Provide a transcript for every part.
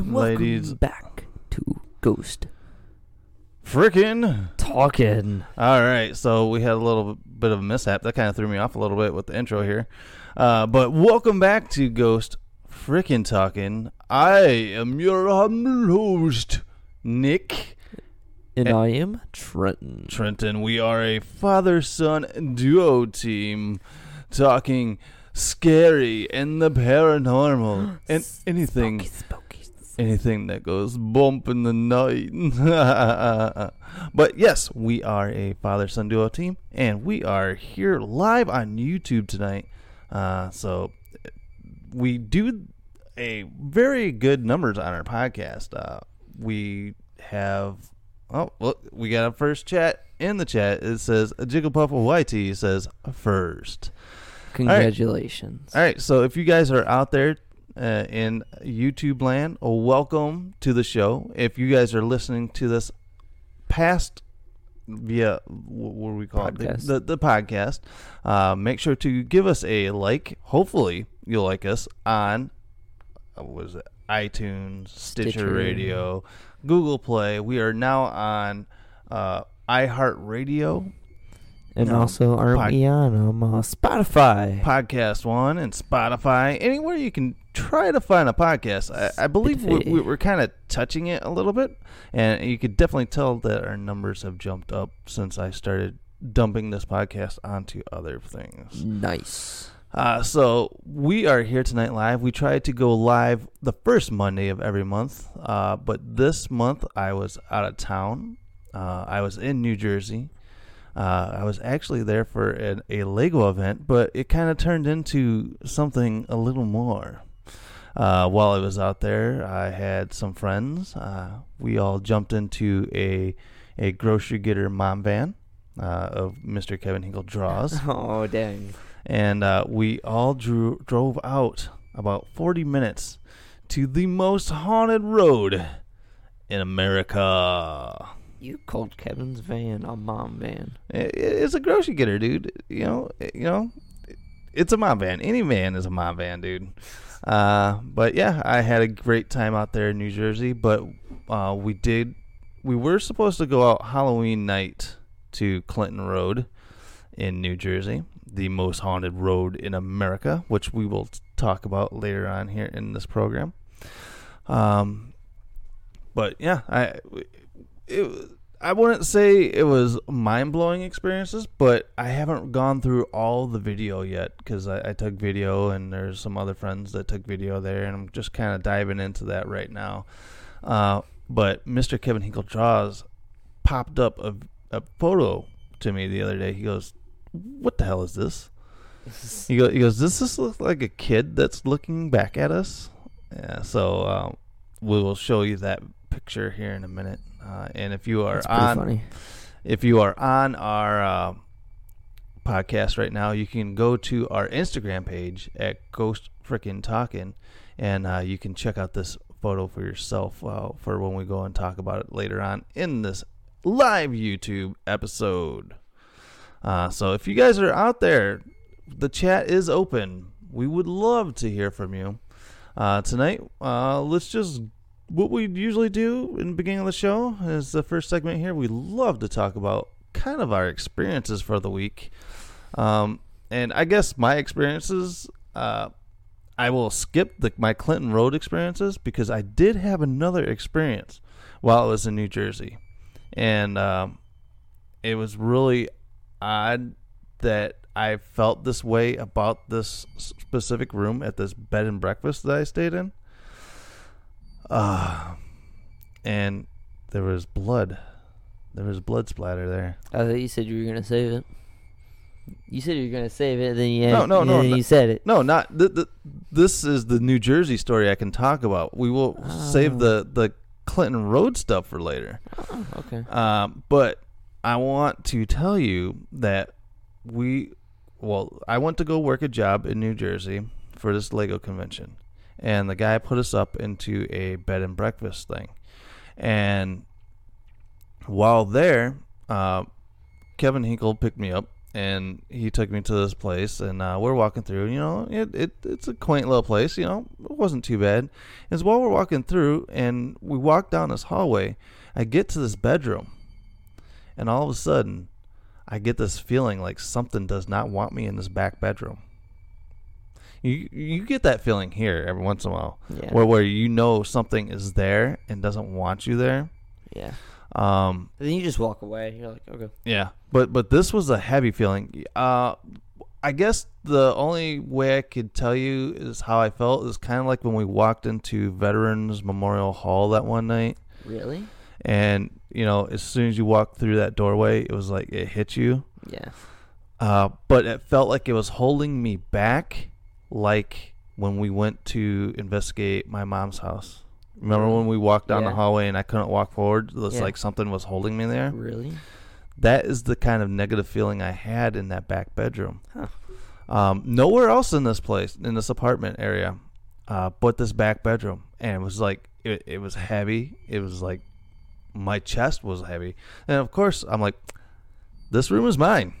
And ladies. back to Ghost Frickin'. Talking. All right, so we had a little bit of a mishap. That kind of threw me off a little bit with the intro here. Uh, but welcome back to Ghost Frickin' Talking. I am your humble host, Nick And Eh. I am Trenton. Trenton. We are a father son duo team talking scary and the paranormal and anything Spooky, spooky. Anything that goes bump in the night. but yes, we are a father son duo team, and we are here live on YouTube tonight. Uh, so we do a very good numbers on our podcast. Uh, we have oh look, we got a first chat in the chat. It says Jigglepuff of YT says first. Congratulations. All right, so if you guys are out there uh, in YouTube land, welcome to the show. If you guys are listening to this past via what do we call it the, the, the podcast, uh, make sure to give us a like. Hopefully, you'll like us on uh, was it iTunes, Stitcher, Stitcher. Radio, Google Play. We are now on uh, iHeartRadio. And No, also, are pod- we on um, uh, Spotify? Podcast One and Spotify, anywhere you can try to find a podcast. I, I believe we, we, we're kind of touching it a little bit, and you could definitely tell that our numbers have jumped up since I started dumping this podcast onto other things. nice. Uh, so we are here tonight live. We try to go live the first Monday of every month, uh, but this month I was out of town. Uh, I was in New Jersey. Uh, I was actually there for an, a Lego event, but it kind of turned into something a little more. Uh, while I was out there, I had some friends. Uh, we all jumped into a a grocery getter mom van uh, of Mr. Kevin Hinkle Draws Oh, dang. and uh, we all drew, drove out about 40 minutes to the most haunted road in America. You called Kevin's van a mom van. It's a grocery getter, dude. You know, you know, it's a mom van. Any van is a mom van, dude. Uh, but yeah, I had a great time out there in New Jersey. But uh, we did, we were supposed to go out Halloween night to Clinton Road in New Jersey, the most haunted road in America, which we will talk about later on here in this program. Um, but yeah, I it, I wouldn't say it was mind blowing experiences, but I haven't gone through all the video yet because I, I took video and there's some other friends that took video there, and I'm just kind of diving into that right now. Uh, but Mr. Kevin Hinkle Draws popped up a, a photo to me the other day. He goes, "What the hell is this?" He goes, he goes, "Does this look like a kid that's looking back at us?" Yeah. So um, we will show you that picture here in a minute. Uh, and if you are on, funny. if you are on our uh, podcast right now, you can go to our Instagram page at Ghost Frickin' Talking, and uh, you can check out this photo for yourself uh, for when we go and talk about it later on in this live YouTube episode. Uh, so if you guys are out there, the chat is open. we would love to hear from you. Uh, tonight, uh, let's just what we usually do in the beginning of the show is the first segment here. We love to talk about kind of our experiences for the week. Um, and I guess my experiences, uh, I will skip the, my Clinton Road experiences because I did have another experience while I was in New Jersey. And um, it was really odd that I felt this way about this specific room at this bed and breakfast that I stayed in. Uh, and there was blood. There was blood splatter there. I thought you said you were gonna save it. You said you were gonna save it, then you No, no, no. then no- you said it. No, not th- th- this is the New Jersey story I can talk about. We will save the the Clinton Road stuff for later. Oh, okay. Um, but I want to tell you that we, well, I went to go work a job in New Jersey for this Lego convention, and the guy put us up into a bed and breakfast thing, and while there, uh, Kevin Hinkle picked me up and he took me to this place and uh, we're walking through you know it, it it's a quaint little place you know it wasn't too bad. As while we're walking through and we walk down this hallway i get to this bedroom and all of a sudden i get this feeling like something does not want me in this back bedroom you you get that feeling here every once in a while Yeah. where where you know something is there and doesn't want you there Yeah. um And then you just walk away. You're like, okay. yeah, but but this was a heavy feeling. Uh, I guess the only way I could tell you is how I felt is kind of like when we walked into Veterans Memorial Hall that one night, Really? and you know, as soon as you walked through that doorway, it was like it hit you. Yeah. Uh, but it felt like it was holding me back, like when we went to investigate my mom's house. Remember when we walked down the hallway and I couldn't walk forward? It was Yeah. like something was holding me there. Really? That is the kind of negative feeling I had in that back bedroom. Huh. Um, nowhere else in this place, in this apartment area, uh, but this back bedroom, and it was like it, it was heavy. It was like my chest was heavy, and of course I'm like, this room is mine,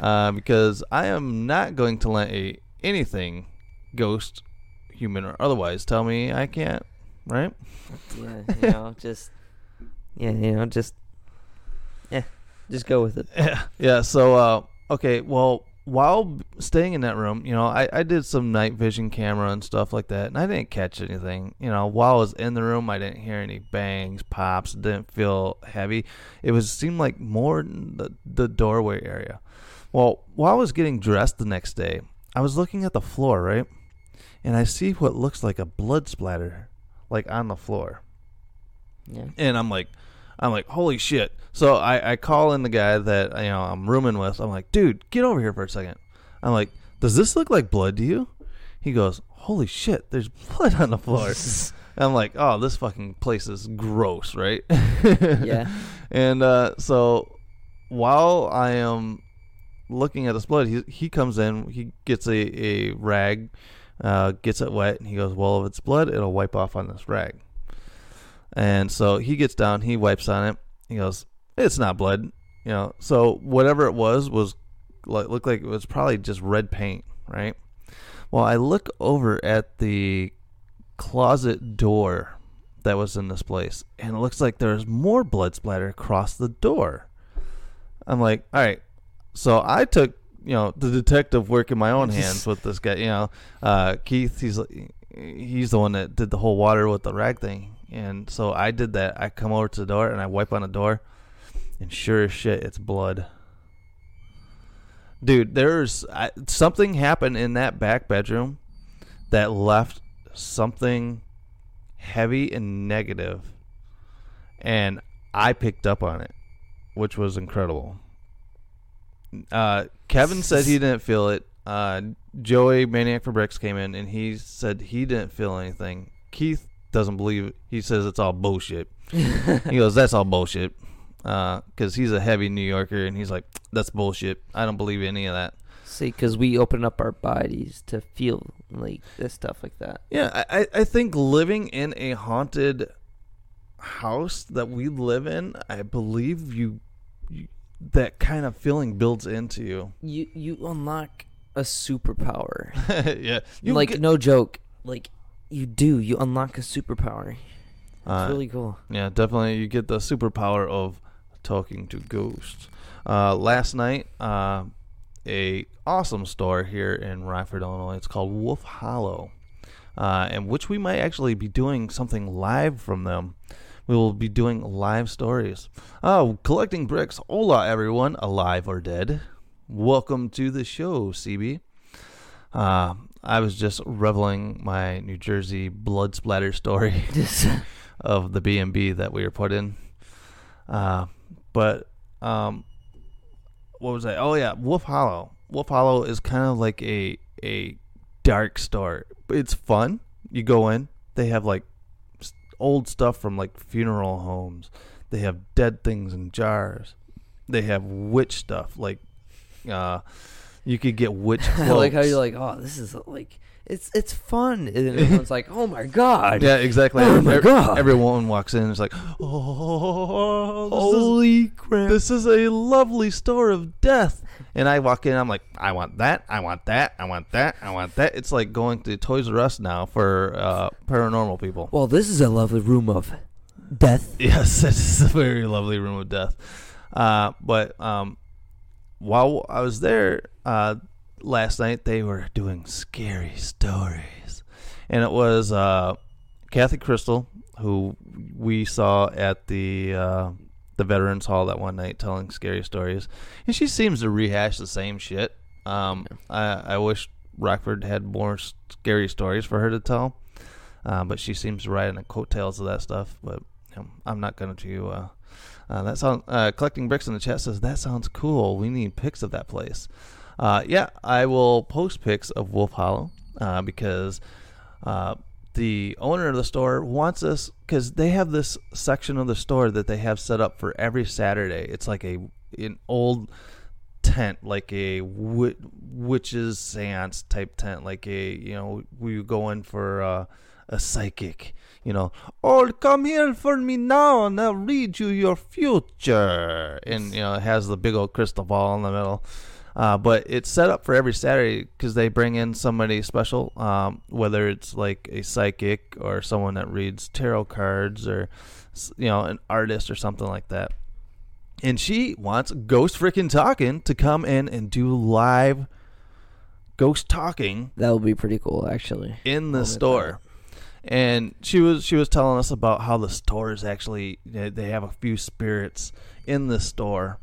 uh, because I am not going to let a anything, ghost, human or otherwise, tell me I can't. Right? Yeah. You know, just yeah. You know, just yeah. Just go with it. Yeah. Yeah. So, uh, okay. Well, while staying in that room, you know, I, I did some night vision camera and stuff like that, and I didn't catch anything. You know, while I was in the room, I didn't hear any bangs, pops. Didn't feel heavy. It was seemed like more the the doorway area. Well, while I was getting dressed the next day, I was looking at the floor, right, and I see what looks like a blood splatter, like on the floor Yeah. and I'm like, I'm like, holy shit! So I, I call in the guy that you know I'm rooming with. I'm like, dude, get over here for a second. I'm like, does this look like blood to you? He goes, holy shit! There's blood on the floor. I'm like, oh, this fucking place is gross, right? Yeah. And uh, so while I am looking at this blood, he he comes in, he gets a a rag, uh, gets it wet, and he goes, well, if it's blood, it'll wipe off on this rag. And so he gets down, he wipes on it. He goes, "It's not blood, you know." So whatever it was was looked like it was probably just red paint, right? Well, I look over at the closet door that was in this place, and it looks like there's more blood splatter across the door. I'm like, all right. So I took, you know, the detective work in my own hands with this guy. You know, uh, Keith. He's he's the one that did the whole water with the rag thing, and so I did that. I come over to the door and I wipe on the door, and sure as shit, it's blood. Dude, there's I, something happened in that back bedroom that left something heavy and negative, and I picked up on it, which was incredible. Uh, Kevin said he didn't feel it. Uh, Joey Maniac for Bricks came in and he said he didn't feel anything. Keith doesn't believe it. He says it's all bullshit. he goes, "That's all bullshit," because he's a heavy New Yorker and he's like, "That's bullshit. I don't believe any of that." See, because we open up our bodies to feel like this stuff like that. Yeah, I, I- I think living in a haunted house that we live in, I believe you, you that kind of feeling builds into you. You you unlock a superpower. yeah, you like get- no joke. Like you do, you unlock a superpower. It's Uh, really cool. Yeah, definitely. You get the superpower of talking to ghosts. Uh, last night, uh, a awesome store here in Rockford, Illinois. It's called Wolf Hollow, uh, and which we might actually be doing something live from them. We will be doing live stories. Oh, collecting bricks. Hola, everyone, alive or dead. Welcome to the show, CB. Uh, I was just reveling my New Jersey blood splatter story of the B and B that we were put in. Uh, but um, what was I? Oh yeah, Wolf Hollow. Wolf Hollow is kind of like a a dark store. It's fun. You go in. They have like old stuff from like funeral homes. They have dead things in jars. They have witch stuff like uh, you could get witch. I like how you're like, oh, this is like it's it's fun, and then everyone's like, oh my god, Yeah, exactly. Oh my Ev- god, Everyone walks in and is like, oh, this holy is, crap! This is a lovely store of death. And I walk in, I'm like, I want that, I want that, I want that, I want that. It's like going to Toys R Us now for uh, paranormal people. Well, this is a lovely room of death. Yes, it's a very lovely room of death. Uh, but um, while I was there uh, last night, they were doing scary stories, and it was uh, Kathy Crystal who we saw at the uh, the Veterans Hall that one night telling scary stories, and she seems to rehash the same shit. Um, I, I wish Rockford had more scary stories for her to tell, uh, but she seems to ride in the coattails of that stuff. But you know, I'm not going to. Uh, uh, that sound uh, collecting bricks in the chat says that sounds cool. We need pics of that place. Uh, yeah, I will post pics of Wolf Hollow uh, because uh, the owner of the store wants us because they have this section of the store that they have set up for every Saturday. It's like a an old tent, like a wi- witches seance type tent, like a you know we go in for uh, a psychic. You know, oh, come here for me now, and I'll read you your future. And you know, it has the big old crystal ball in the middle. Uh, but it's set up for every Saturday because they bring in somebody special, um, whether it's like a psychic or someone that reads tarot cards or you know an artist or something like that. And she wants Ghost Freaking Talking to come in and do live ghost talking That would be pretty cool, actually. in the store. And she was she was telling us about how the store is actually they have a few spirits in the store.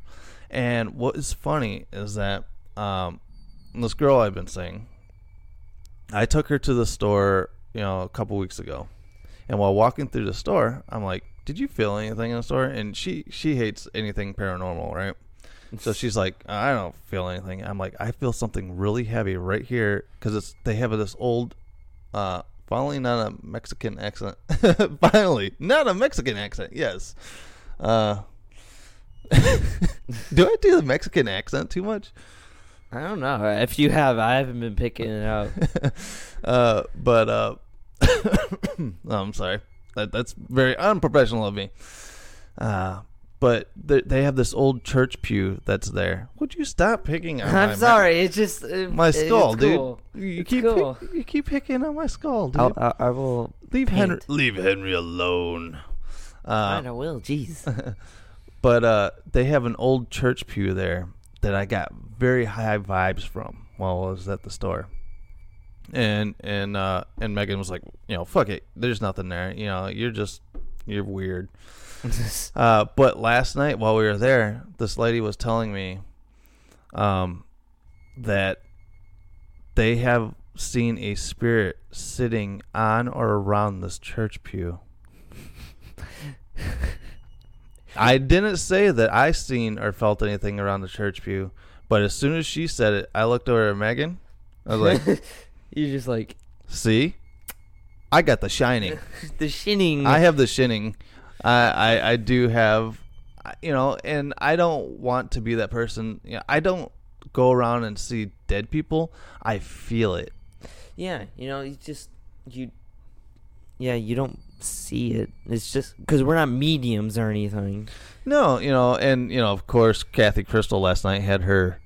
And what is funny is that um, this girl I've been seeing, I took her to the store, you know, a couple weeks ago, and while walking through the store, I'm like, "Did you feel anything in the store?" And she she hates anything paranormal, right? So she's like, "I don't feel anything." I'm like, "I feel something really heavy right here because it's they have this old, uh, finally not a Mexican accent, finally not a Mexican accent, yes." Uh, do I do the Mexican accent too much? I don't know. If you have, I haven't been picking it up. uh, but uh, oh, I'm sorry. That, that's very unprofessional of me. Uh, but they, they have this old church pew that's there. Would you stop picking on my I'm ma- sorry. It's just it, my it's skull, dude? cool. You It's keep cool. pick- you keep picking on my skull, dude. I'll, I, I will leave paint. Henry leave Henry alone. Uh, I will. Jeez. But uh, they have an old church pew there that I got very high vibes from while I was at the store. And and uh, and Megan was like, you know, fuck it, there's nothing there. You know, you're just you're weird. uh, but last night while we were there, this lady was telling me um, that they have seen a spirit sitting on or around this church pew. I didn't say that I seen or felt anything around the church pew, but as soon as she said it, I looked over at Megan. I was like, You're just like "See, I got the shining. the shinning. I have the shinning. I, I I do have, you know, and I don't want to be that person. You know, I don't go around and see dead people. I feel it. Yeah, you know, you just you. Yeah, you don't see it. It's just because we're not mediums or anything. No, you know, and you know, of course, Kathy Crystal last night had her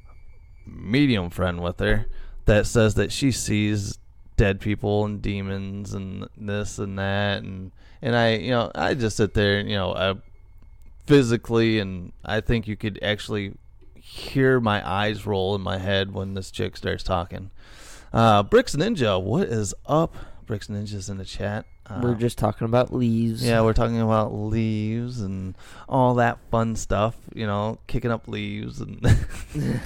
medium friend with her that says that she sees dead people and demons and this and that and and I you know I just sit there and you know I physically and I think you could actually hear my eyes roll in my head when this chick starts talking. Uh, Bricks Ninja, what is up? Bricks Ninja's in the chat. Uh, We're just talking about leaves. yeah, we're talking about leaves and all that fun stuff. You know, kicking up leaves and.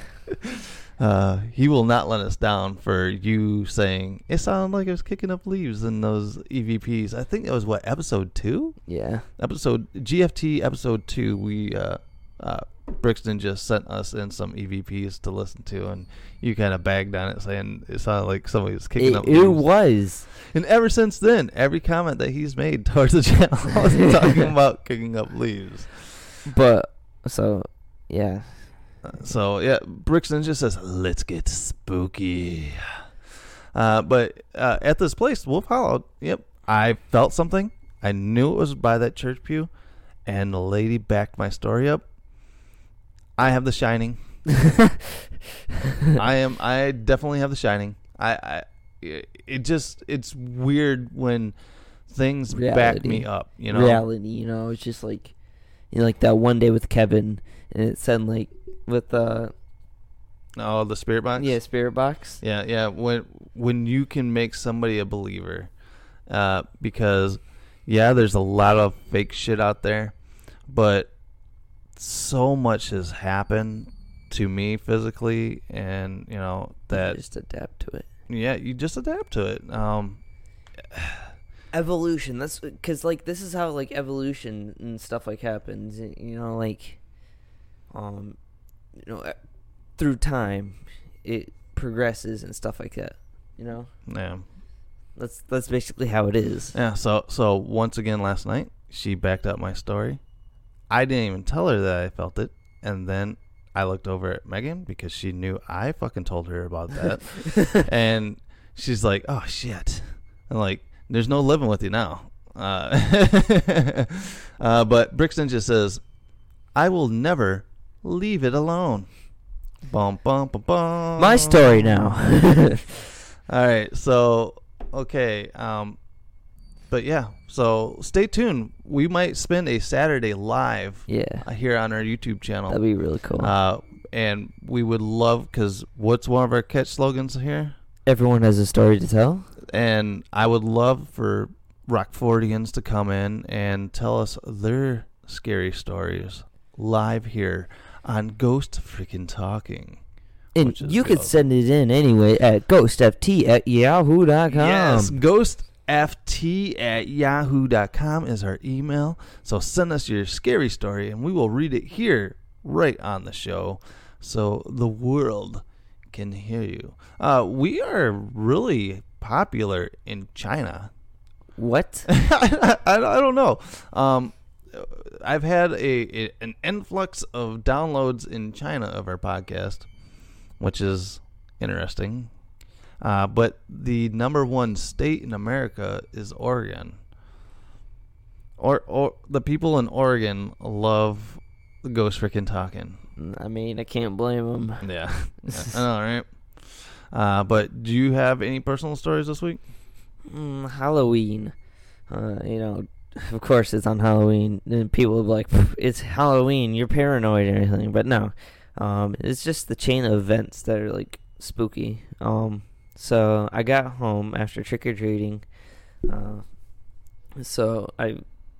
Uh, he will not let us down for you saying it sounded like it was kicking up leaves in those EVPs. I think it was what episode two. Yeah. Episode GFT episode two. We uh, uh, Brixton just sent us in some EVPs to listen to, and you kind of bagged on it, saying it sounded like somebody was kicking It, up. it leaves. was. And ever since then, every comment that he's made towards the channel is talking about kicking up leaves. But so yeah. So yeah, Brixton just says, "Let's get spooky." Uh, but uh, at this place, Wolf Hollow, yep, I felt something. I knew it was by that church pew, and the lady backed my story up. I have The Shining. I am. I definitely have The Shining. I. I it just it's weird when things back Reality. me up. You know. Reality, you know, it's just like you know, like that one day with Kevin and it said like with uh Oh, the spirit box. yeah, spirit box. Yeah, yeah. When when you can make somebody a believer, uh, because yeah, there's a lot of fake shit out there, but so much has happened to me physically, and you know that just adapt to it. yeah, you just adapt to it. Um, Evolution. That's because like this is how like evolution and stuff like happens. You know, like um, you know, through time, it progresses and stuff like that. You know, yeah, that's that's basically how it is. yeah. So so once again last night, she backed up my story. I didn't even tell her that I felt it, and then I looked over at Megan because she knew I fucking told her about that, and she's like, "Oh shit!" I'm like, "There's no living with you now." Uh, uh, but Brixton just says, "I will never leave it alone." Bum bum bum bum. My story now. All right, so okay, um, but yeah, so stay tuned. We might spend a Saturday live, Yeah. uh, here on our YouTube channel. That'd be really cool. Uh, and we would love because what's one of our catch slogans here? Everyone has a story to tell. And I would love for Rockfordians to come in and tell us their scary stories live here on Ghost Freaking Talking. And which is you could dope. send it in anyway at ghostft at yahoo.com. Yes, ghostft at yahoo.com is our email. So send us your scary story and we will read it here right on the show so the world can hear you. Uh, we are really popular in China. What? I, I don't know. Um, I've had a, a an influx of downloads in China of our podcast, which is interesting. Uh, but the number one state in America is Oregon. Or, or the people in Oregon love the ghost freaking talking. I mean, I can't blame them. Yeah, I know, right? Uh, but do you have any personal stories this week? Mm, Halloween. Uh, you know, of course it's on Halloween. And people will be like, it's Halloween, you're paranoid or anything. But no. Um, it's just the chain of events that are like spooky. Um, so I got home after trick or treating. Uh, so I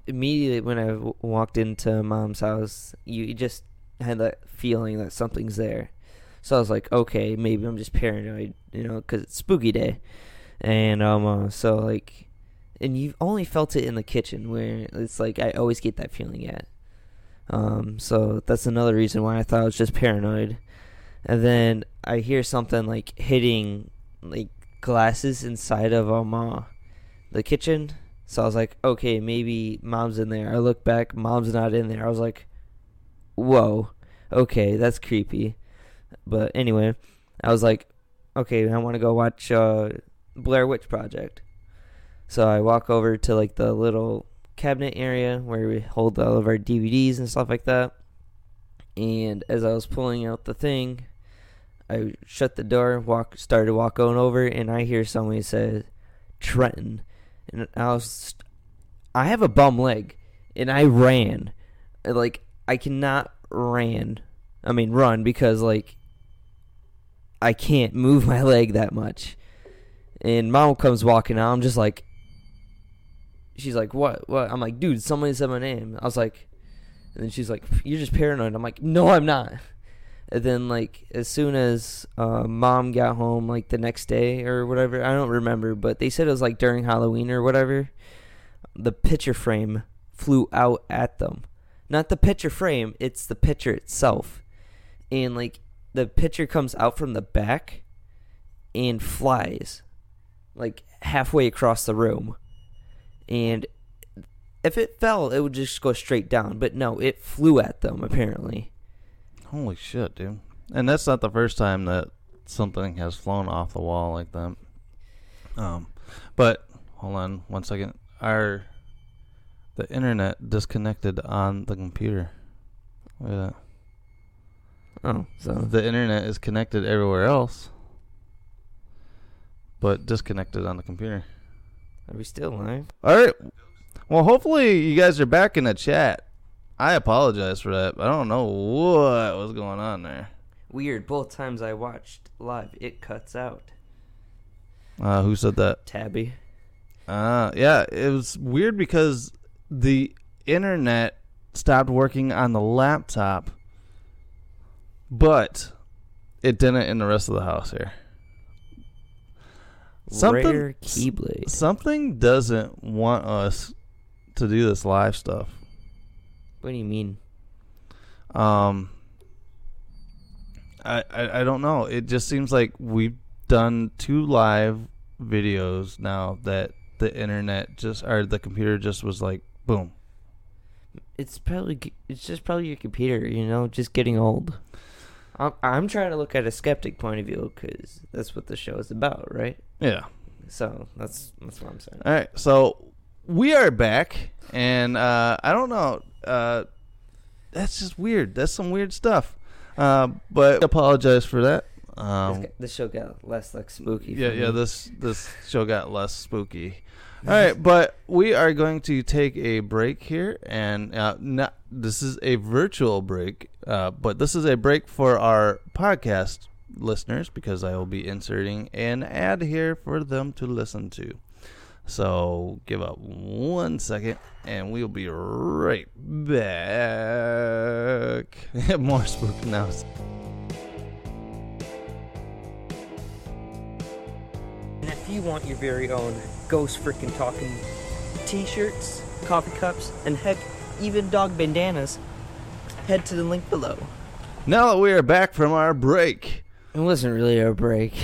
immediately when I w- walked into mom's house, you you just had that feeling that something's there. So I was like, okay, maybe I'm just paranoid, you know, because it's spooky day, and um, uh, so like, and you've only felt it in the kitchen where it's like I always get that feeling at. Um, so that's another reason why I thought I was just paranoid, and then I hear something like hitting like glasses inside of um uh, the kitchen. So I was like, okay, maybe mom's in there. I look back, mom's not in there. I was like, whoa, okay, that's creepy. But anyway, I was like, okay, I want to go watch uh, Blair Witch Project. So I walk over to like the little cabinet area where we hold all of our DVDs and stuff like that. And as I was pulling out the thing, I shut the door, walk, started walking over, and I hear somebody say, Trenton. And I was, I have a bum leg, and I ran. Uh, like, I cannot ran. I mean, run because, like, I can't move my leg that much. And mom comes walking out. I'm just like, she's like, what? What? I'm like, dude, somebody said my name. I was like, and then she's like, you're just paranoid. I'm like, no, I'm not. And then like as soon as uh, mom got home, like the next day or whatever, I don't remember, but they said it was like during Halloween or whatever. The picture frame flew out at them. Not the picture frame, it's the picture itself. And like the picture comes out from the back and flies like halfway across the room. And if it fell, it would just go straight down. But no, it flew at them apparently. Holy shit, dude! And that's not the first time that something has flown off the wall like that. Um, but hold on one second. Our the internet disconnected on the computer. Look at that. Oh, so the internet is connected everywhere else, but disconnected on the computer. Are we still live? All right. Well, hopefully you guys are back in the chat. I apologize for that. I don't know what was going on there. Weird. Both times I watched live, it cuts out. Uh, who said that? Tabby. Uh, yeah, it was weird because the internet stopped working on the laptop, but it didn't in the rest of the house here. Rare Keyblade. Something doesn't want us to do this live stuff. What do you mean? Um, I, I I don't know. It just seems like we've done two live videos now that the internet just or the computer just was like boom. It's probably it's just probably your computer, you know, just getting old. I'm I'm trying to look at a skeptic point of view because that's what the show is about, right? Yeah. So that's that's what I'm saying. All right, so we are back, and uh, I don't know. Uh, that's just weird. That's some weird stuff. Uh, but I apologize for that. Um, this, this show got less like spooky. Yeah, yeah. This this show got less spooky. All right, but we are going to take a break here, and uh, not, this is a virtual break, uh, but this is a break for our podcast listeners because I will be inserting an ad here for them to listen to. So give up one second, and we'll be right back. More spook now. And if you want your very own ghost freaking talking t-shirts, coffee cups, and heck, even dog bandanas, head to the link below. Now that we are back from our break, it wasn't really a break.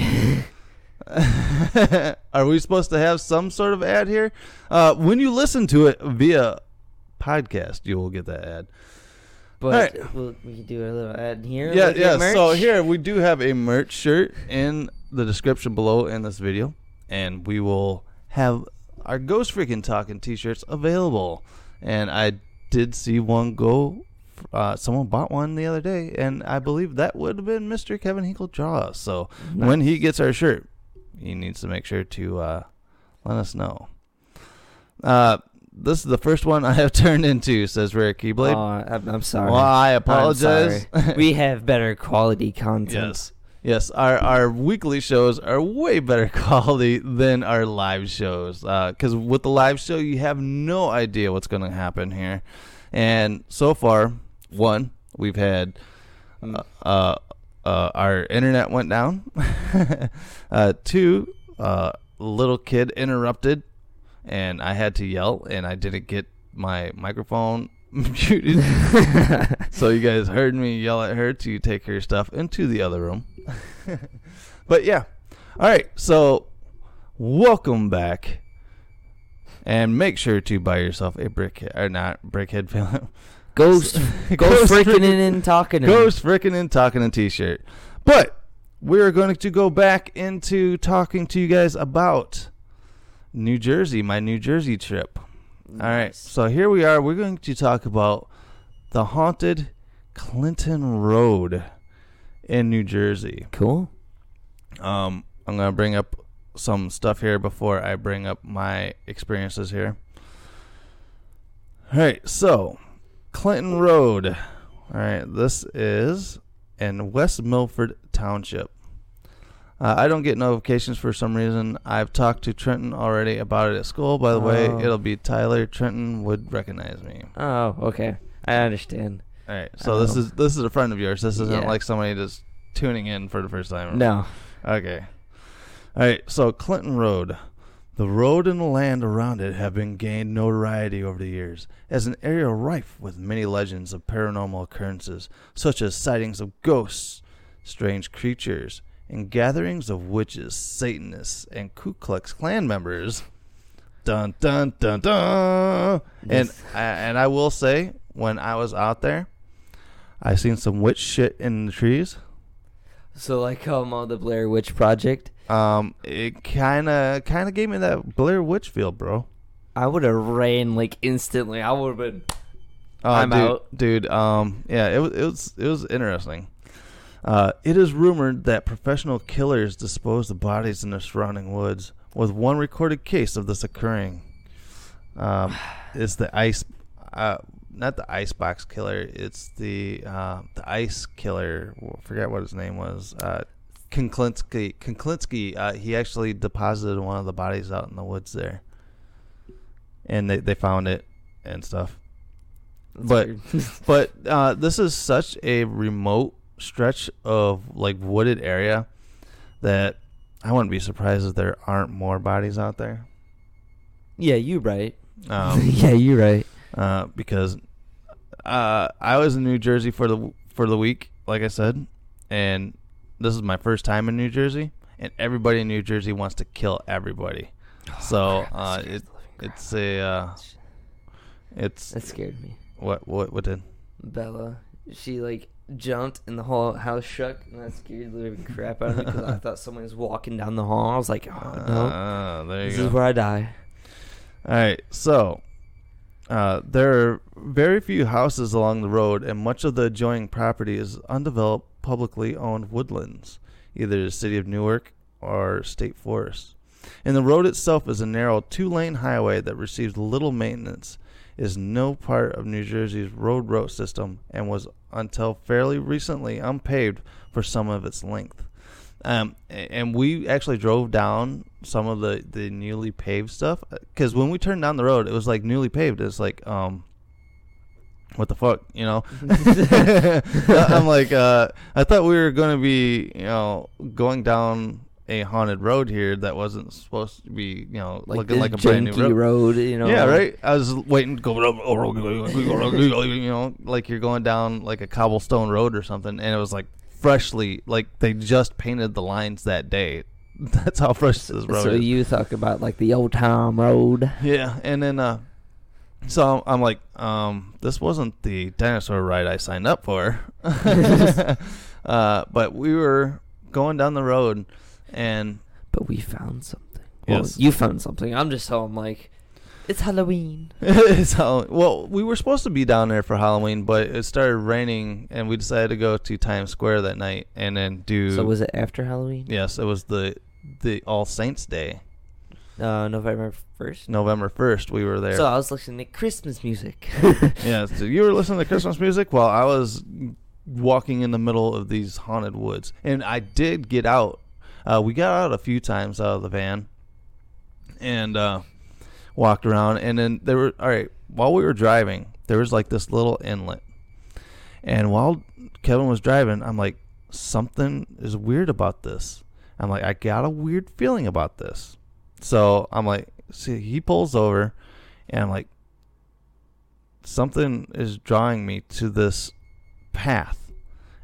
are we supposed to have some sort of ad here? Uh, when you listen to it via podcast, you will get that ad. But right. we'll, we can do a little ad here. Yeah, yeah. So here we do have a merch shirt in the description below in this video, and we will have our Ghost Freaking Talking T-shirts available. And I did see one go. Uh, someone bought one the other day, and I believe that would have been Mr. Kevin Hinkle Draw. So nice. when he gets our shirt, he needs to make sure to uh, let us know. Uh, this is the first one I have turned into, says Rare Keyblade. Oh, I'm, I'm sorry. Well, I apologize. we have better quality content. Yes. Yes, our, our weekly shows are way better quality than our live shows. Because uh, with the live show, you have no idea what's going to happen here. And so far, one, we've had uh, uh, uh, our internet went down. uh, two, uh, little kid interrupted, and I had to yell, and I didn't get my microphone muted. so you guys heard me yell at her to take her stuff into the other room. but yeah, all right. So welcome back. And make sure to buy yourself a brick or not brickhead film. Ghost, ghost, ghost freaking in and talking. Ghost freaking in talking a t-shirt. But we're going to go back into talking to you guys about New Jersey, my New Jersey trip. Nice. All right, so here we are. We're going to talk about the haunted Clinton Road in New Jersey. Cool. Um, I'm gonna bring up some stuff here before I bring up my experiences here. All right, so Clinton Road. All right, this is in West Milford Township. Uh, I don't get notifications for some reason. I've talked to Trenton already about it at school. By the way, Oh. it'll be Tyler. Trenton would recognize me. Oh, okay. I understand. All right, so this Oh. is this is a friend of yours. This isn't Yeah. like somebody just tuning in for the first time. No. Okay. All right. So Clinton Road, the road and the land around it have been gained notoriety over the years as an area rife with many legends of paranormal occurrences, such as sightings of ghosts, strange creatures, and gatherings of witches, Satanists, and Ku Klux Klan members. Dun dun dun dun. And Yes. I, and I will say, when I was out there, I seen some witch shit in the trees. So like um uh, the Blair Witch Project. Um, it kind of kind of gave me that Blair Witch feel, bro. I would have ran like instantly. I would have been. Oh, I'm dude, out. dude. Um, yeah, it was it was it was interesting. Uh, it is rumored that professional killers dispose of bodies in the surrounding woods, with one recorded case of this occurring. Um, it's the ice, uh, not the icebox killer. It's the uh, the ice killer. I forget what his name was. Uh, Konklinski. Konklinski. Uh, he actually deposited one of the bodies out in the woods there, and they they found it and stuff That's but but uh, this is such a remote stretch of like wooded area that I wouldn't be surprised if there aren't more bodies out there. yeah, you right. Um, yeah, you right. uh, because uh, I was in New Jersey for the for the week, like I said, and this is my first time in New Jersey, and everybody in New Jersey wants to kill everybody. so uh, it it's a uh, it's That scared me. what what what did Bella, she like jumped and the whole house shook, and that scared the living crap out of me because I thought someone was walking down the hall. I was like, oh no, Uh, there you this go. is where I die. All right, so uh, there are very few houses along the road, and much of the adjoining property is undeveloped, publicly owned woodlands, either the city of Newark or state forests. And the road itself is a narrow two-lane highway that receives little maintenance, is no part of New Jersey's road route system, and was until fairly recently unpaved for some of its length. Um, and we actually drove down some of the, the newly paved stuff because when we turned down the road, it was like newly paved. It's like, um, what the fuck, you know? I'm like, uh, I thought we were going to be, you know, going down a haunted road here that wasn't supposed to be, you know, Like looking like a brand new road. road, you know? Yeah, right. I was waiting to go, you know, like you're going down like a cobblestone road or something, and it was like freshly, like they just painted the lines that day. That's how fresh this road is. So is. you talk about like the old time road. Yeah, and then uh, so I'm like, um, this wasn't the dinosaur ride I signed up for. uh, but we were going down the road, and But we found something. Well, Yes. you found something. I'm just telling like, it's Halloween. it's Hall- well, we were supposed to be down there for Halloween, but it started raining, and we decided to go to Times Square that night and then do. So was it after Halloween? Yes, it was the the All Saints Day, Uh, November first. November first. We were there. So I was listening to Christmas music. yeah, so you were listening to Christmas music while I was walking in the middle of these haunted woods, and I did get out. Uh, we got out a few times out of the van, and uh, walked around, and then there were all right. While we were driving, there was like this little inlet, and while Kevin was driving, I'm like, something is weird about this. I'm like, I got a weird feeling about this. So I'm like, see, he pulls over, and I'm like, something is drawing me to this path.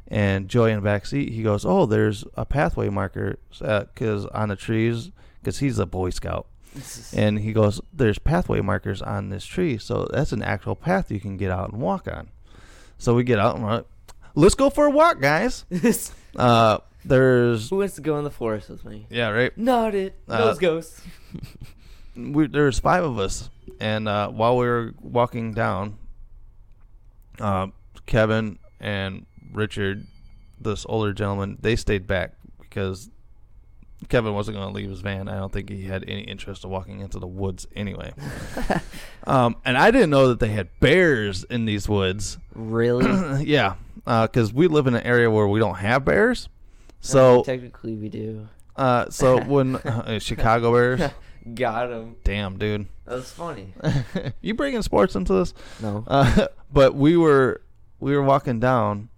And Joey in the back seat, he goes, "Oh, there's a pathway marker because on the trees, because he's a Boy Scout." And he goes, "There's pathway markers on this tree, so that's an actual path you can get out and walk on." So we get out and we're like, "Let's go for a walk, guys." uh, there's Who wants to go in the forest with me? yeah, right. Not it. Uh, Those ghosts. we, there's five of us, and uh, while we were walking down, uh, Kevin and Richard this older gentleman. They stayed back because Kevin wasn't going to leave his van. I don't think he had any interest in walking into the woods anyway. um, and I didn't know that they had bears in these woods. Really? yeah, because we live in an area where we don't have bears. So Uh, technically, we do. uh, so when uh, Chicago Bears, Got him. damn dude, That was funny. you bringing sports into this? No. Uh, but we were we were walking down,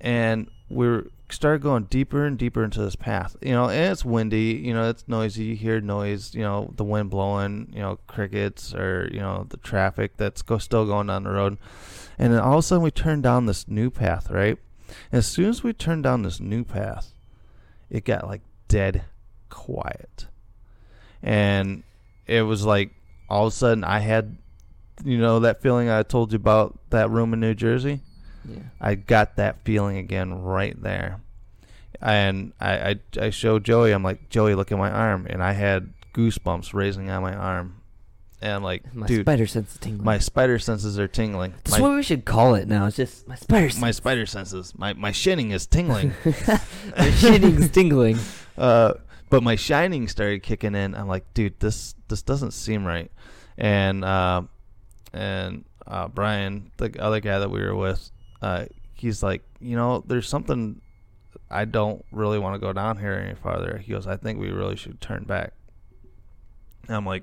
and we were started going deeper and deeper into this path. You know, and it's windy. You know, it's noisy. You hear noise. You know, the wind blowing. You know, crickets or you know the traffic that's go, still going down the road. And then all of a sudden we turn down this new path, right? And as soon as we turned down this new path, it got like dead quiet. And it was like all of a sudden I had you know that feeling I told you about that room in New Jersey? Yeah. I got that feeling again right there. And I, I I showed Joey, I'm like, Joey, look at my arm and I had goosebumps raising on my arm. And I'm like, My dude, spider sense is tingling. my spider senses are tingling. That's my, what we should call it now. It's just my spider sense. my spider senses. My my shinning is tingling. my shining's tingling. Uh, but my shining started kicking in. I'm like, dude, this this doesn't seem right. And uh, and uh, Brian, the other guy that we were with, uh, he's like, you know, there's something. I don't really want to go down here any farther. He goes, I think we really should turn back. And I'm like,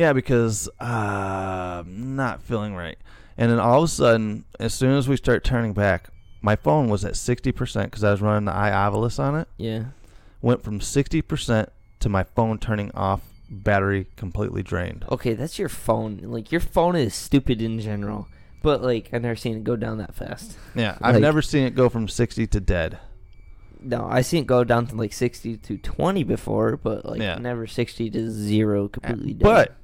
yeah, because uh, I'm not feeling right. And then all of a sudden, as soon as we start turning back, my phone was at 60% because I was running the iOvilus on it. Yeah. Went from 60% to my phone turning off, battery completely drained. Okay, that's your phone. Like your phone is stupid in general, but like I've never seen it go down that fast. Yeah, I've Like- never seen it go from 60 to dead. No, I seen it go down to like sixty to twenty before, but like Yeah. never sixty to zero completely dead. But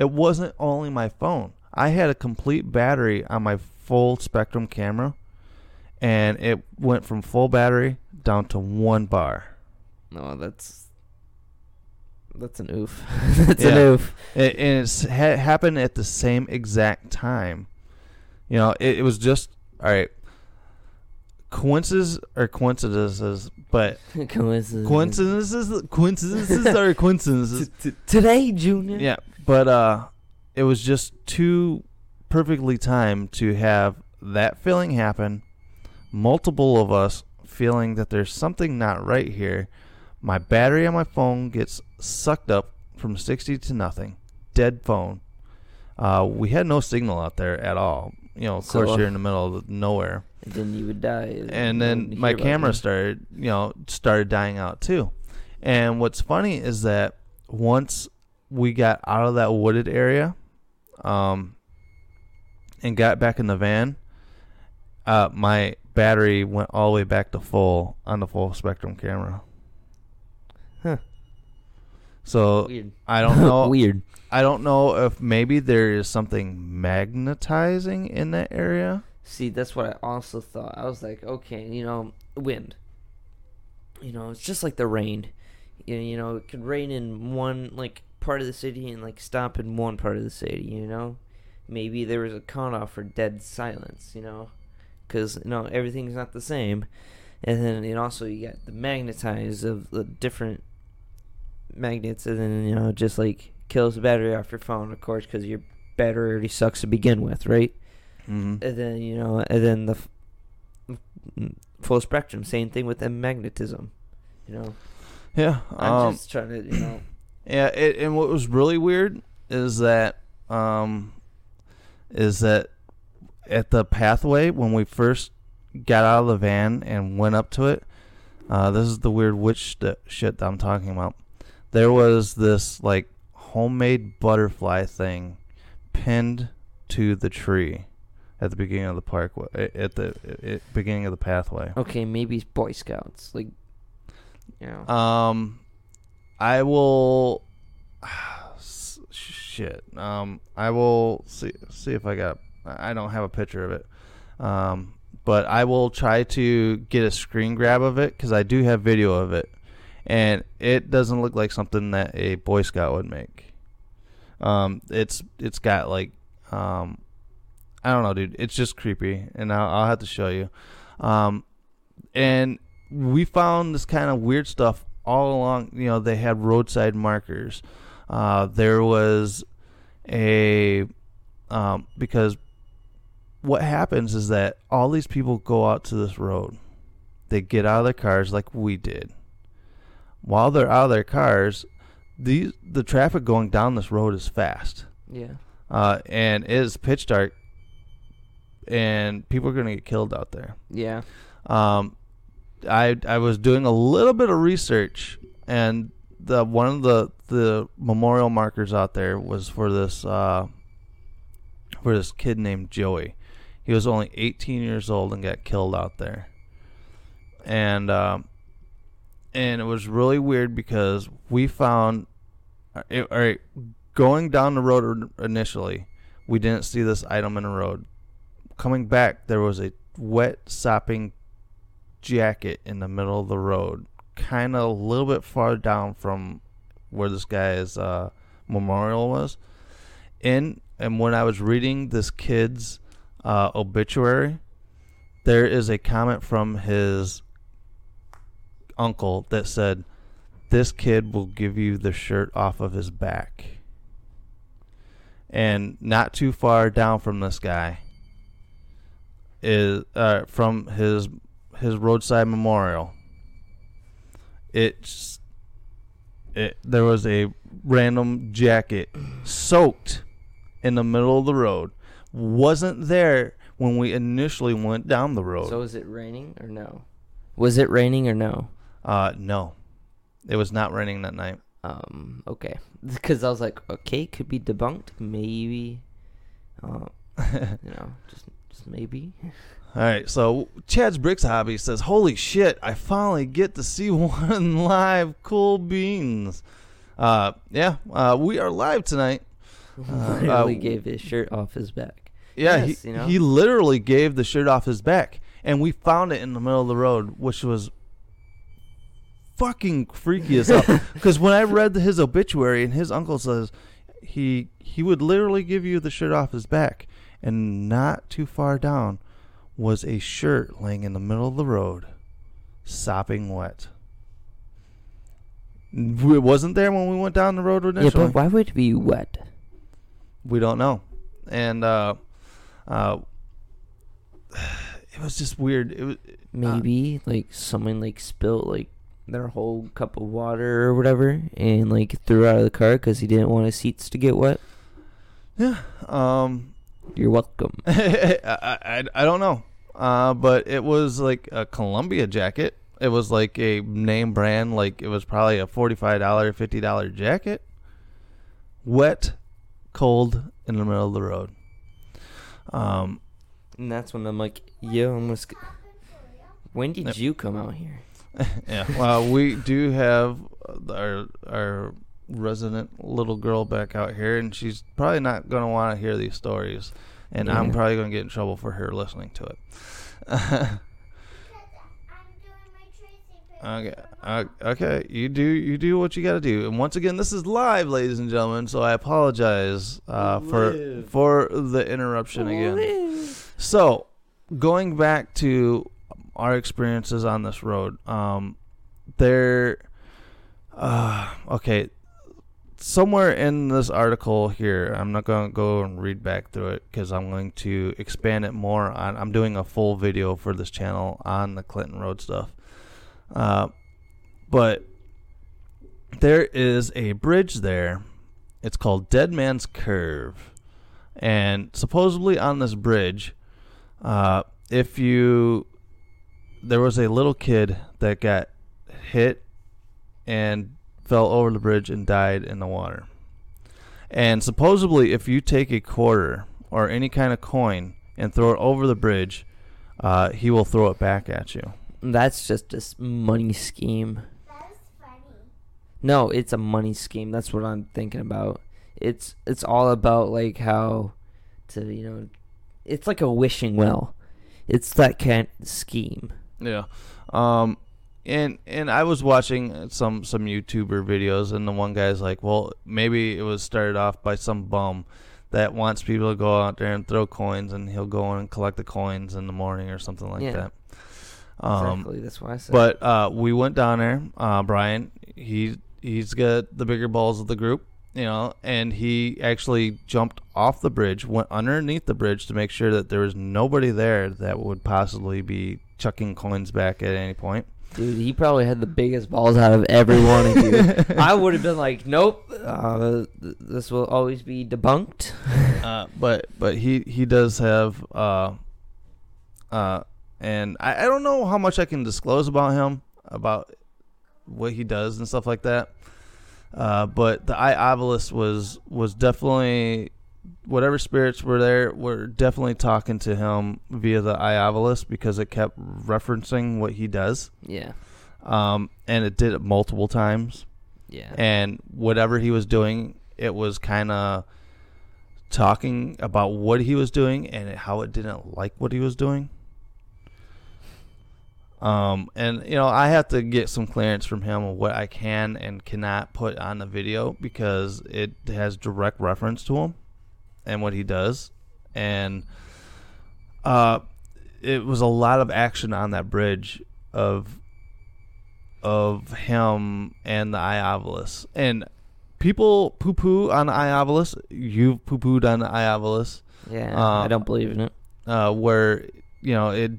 it wasn't only my phone. I had a complete battery on my full spectrum camera, and it went from full battery down to one bar. no, that's that's an oof. that's an oof. It, and it's ha- happened at the same exact time. You know, it, it was just all right. Coincidences or coincidences, but Coincidence. coincidences, coincidences are coincidences. Today, Junior. Yeah, but uh, it was just too perfectly timed to have that feeling happen. Multiple of us feeling that there's something not right here. My battery on my phone gets sucked up from 60 to nothing. Dead phone. Uh, we had no signal out there at all. You know, of So, course, uh, you're in the middle of nowhere And then you would die. and then my camera started you know started dying out too and what's funny is that once we got out of that wooded area um and got back in the van uh my battery went all the way back to full on the full spectrum camera Huh. so Weird. i don't know Weird. i don't know if maybe there is something magnetizing in that area See, that's what I also thought. I was like, okay, you know, wind. You know, it's just like the rain. You you know, it could rain in one like part of the city and like stop in one part of the city. You know, maybe there was a cutoff for dead silence. You know, because you know everything's not the same. And then and also you got the magnetize of the different magnets, and then you know just like kills the battery off your phone, of course, because your battery already sucks to begin with, right? mm-hmm. And then you know, and then the f- mm, full spectrum. Same thing with the magnetism. You know, yeah I'm um, just trying to, you know, Yeah, it, and what was really weird is that um is that at the pathway when we first got out of the van and went up to it, uh, this is the weird witch st- shit that I'm talking about. There was this like homemade butterfly thing pinned to the tree at the beginning of the parkway at the at beginning of the pathway. okay, maybe Boy Scouts, like, you know, Um, I will. Shit. Um, I will see see if I got. I don't have a picture of it. Um, but I will try to get a screen grab of it because I do have video of it, and it doesn't look like something that a Boy Scout would make. Um, it's it's got like, um, I don't know, dude. It's just creepy, and I'll, I'll have to show you. Um, and we found this kind of weird stuff all along. You know, they had roadside markers. Uh, there was a um, because what happens is that all these people go out to this road. They get out of their cars like we did. While they're out of their cars, these the traffic going down this road is fast. Yeah. Uh, and it is pitch dark, and people are gonna get killed out there. Yeah. Um, I I was doing a little bit of research, and the one of the the memorial markers out there was for this uh, for this kid named Joey. He was only 18 years old and got killed out there, and um, and it was really weird because we found, uh, it, all right, going down the road initially, we didn't see this item in the road. Coming back, there was a wet sopping jacket in the middle of the road, kind of a little bit far down from where this guy's uh, memorial was. In and when I was reading this kid's uh, obituary, there is a comment from his uncle that said, "This kid will give you the shirt off of his back." And not too far down from this guy is uh, from his his roadside memorial. It's it there was a random jacket soaked in the middle of the road. Wasn't there when we initially went down the road. So was it raining or no? Was it raining or no? Uh no. It was not raining that night. Um okay. Cuz I was like okay, could be debunked maybe. Uh, you know, just just maybe. All right, so Chad's Bricks Hobby says, "Holy shit! I finally get to see one live. Cool beans." Uh, yeah, uh, we are live tonight. Uh, Literally uh, gave his shirt off his back. Yeah, Yes, he, you know? he literally gave the shirt off his back, and we found it in the middle of the road, which was fucking freaky as hell. Because when I read his obituary, and his uncle says he he would literally give you the shirt off his back, and not too far down was a shirt laying in the middle of the road, sopping wet. It wasn't there when we went down the road initially. Yeah, but why would it be wet? We don't know, and uh, uh, it was just weird. It was Maybe like someone like spilled like their whole cup of water or whatever, and like threw out of the car because he didn't want his seats to get wet. Yeah. Um. You're welcome. I, I I don't know. Uh, but it was like a Columbia jacket. It was like a name brand. Like it was probably a forty-five dollar, fifty dollar jacket. Wet, cold, in the middle of the road. Um. And that's when I'm like, yo, I'm just. When did you come out here? yeah. Well, we do have our our resident little girl back out here, and she's probably not going to want to hear these stories, and I'm probably going to get in trouble for her listening to it. okay. Okay. You do you do what you got to do, and once again, this is live, ladies and gentlemen. So I apologize uh, for Live. for the interruption again. So, going back to our experiences on this road, um, there, uh, okay, somewhere in this article here, I'm not going to go and read back through it because I'm going to expand it more on. I'm doing a full video for this channel on the Clinton Road stuff, uh, but there is a bridge there. It's called Dead Man's Curve, and supposedly on this bridge, uh, if you there was a little kid that got hit and fell over the bridge and died in the water. And supposedly, if you take a quarter or any kind of coin and throw it over the bridge, uh, he will throw it back at you. That's just a money scheme. That is funny. No, it's a money scheme. That's what I'm thinking about. It's it's all about like how to you know, it's like a wishing well. It's that kind of scheme. Yeah. Um and and I was watching some some YouTuber videos and the one guy's like, "Well, maybe it was started off by some bum that wants people to go out there and throw coins and he'll go in and collect the coins in the morning or something like Yeah. that." Um, Exactly, that's why I said. But uh, we went down there. Uh, Brian, he he's got the bigger balls of the group, you know, and he actually jumped off the bridge, went underneath the bridge to make sure that there was nobody there that would possibly be chucking coins back at any point. Dude, he probably had the biggest balls out of every one of you. I would have been like, nope, uh, th- this will always be debunked. uh, but but he he does have uh uh and I, I don't know how much I can disclose about him about what he does and stuff like that. Uh, but the eye obelisk was was definitely whatever spirits were there were definitely talking to him via the obelisk because it kept referencing what he does. Yeah. Um, and it did it multiple times. Yeah. And whatever he was doing, it was kind of talking about what he was doing and how it didn't like what he was doing. Um, and you know, I have to get some clearance from him of what I can and cannot put on the video because it has direct reference to him and what he does. And uh, it was a lot of action on that bridge of of him and the iOvilus. And people poo poo on iOvilus. You've poo pooed on iOvilus. Yeah, I don't believe in it. Uh, where, you know, it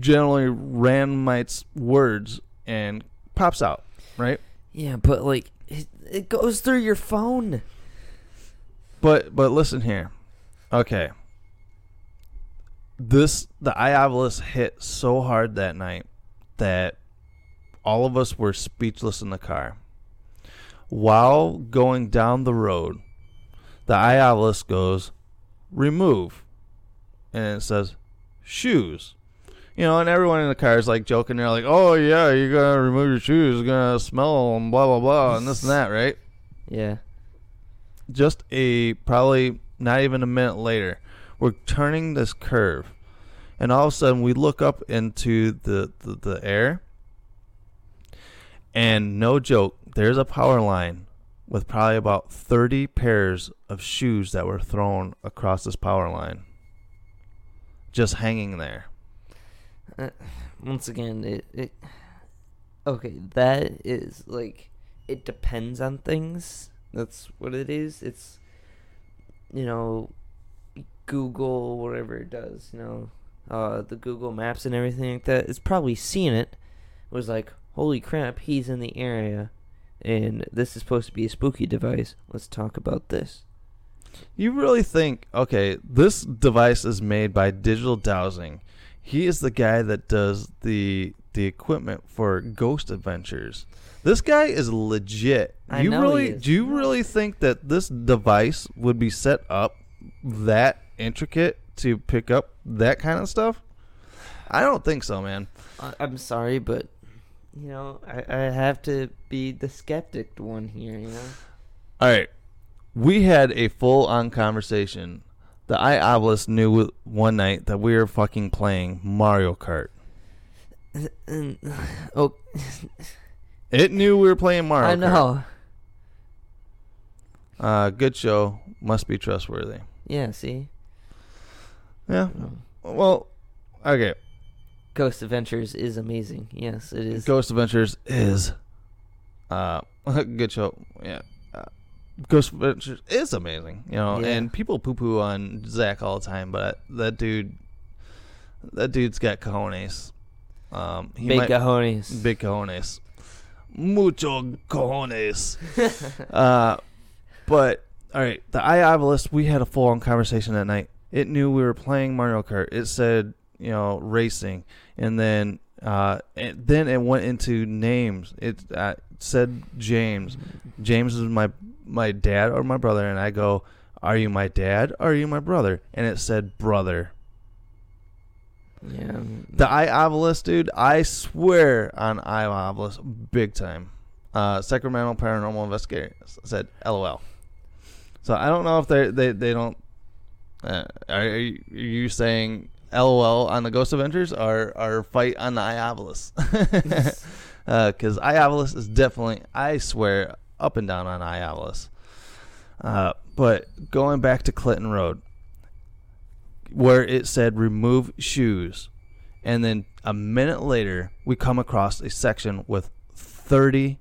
generally randomites words and pops out, right? Yeah, but like it, it goes through your phone. But but listen here. Okay. This the iOvilus hit so hard that night that all of us were speechless in the car. While going down the road, the iOvilus goes, remove. And it says, shoes. You know, and everyone in the car is like joking. They're like, oh, yeah, you're going to remove your shoes. It's going to smell and blah, blah, blah, and this and that, right? Yeah. Just a probably not even a minute later, we're turning this curve. And all of a sudden, we look up into the, the, the air and no joke, there's a power line with probably about 30 pairs of shoes that were thrown across this power line. Just hanging there. Uh, once again, it, it. Okay, that is like. It depends on things. That's what it is. It's. You know. Google, whatever it does, you know. Uh, the Google Maps and everything like that. It's probably seen it. Was like, holy crap, he's in the area, and this is supposed to be a spooky device. Let's talk about this. You really think, okay, this device is made by Digital Dowsing. He is the guy that does the the equipment for Ghost Adventures. This guy is legit. I you know he is. do you really think that this device would be set up that intricate to pick up that kind of stuff? I don't think so, man. I, I'm sorry, but you know, I, I have to be the skeptic one here. You know. All right. We had a full on conversation. The I Obelisk knew one night that we were fucking playing Mario Kart. Oh, It knew we were playing Mario I Kart. know. Uh, good show. Must be trustworthy. Yeah. See, Yeah. Well, okay. Ghost Adventures is amazing. Yes, it is. Ghost Adventures is uh good show. Yeah. Uh, Ghost Adventures is amazing, you know, Yeah. and people poo poo on Zach all the time, but that dude, that dude's got cojones. Um, Big might- cojones. Big cojones. Mucho cojones. uh, but all right, the eye obelisk. We had a full on conversation that night. It knew we were playing Mario Kart. It said, you know, racing, and then uh, and then it went into names. It uh, said James. James is my my dad or my brother, and I go, "Are you my dad? Or are you my brother?" And it said brother. Yeah. The eye obelisk, dude. I swear on eye obelisk, big time. Uh, Sacramento Paranormal Investigator said, "LOL." So I don't know if they they they don't. Uh, are, you, are you saying LOL on the Ghost Adventures or or fight on the obelisk? Because obelisk is definitely, I swear, up and down on eye. Uh, but going back to Clinton Road, where it said remove shoes. and then a minute later we come across a section with 30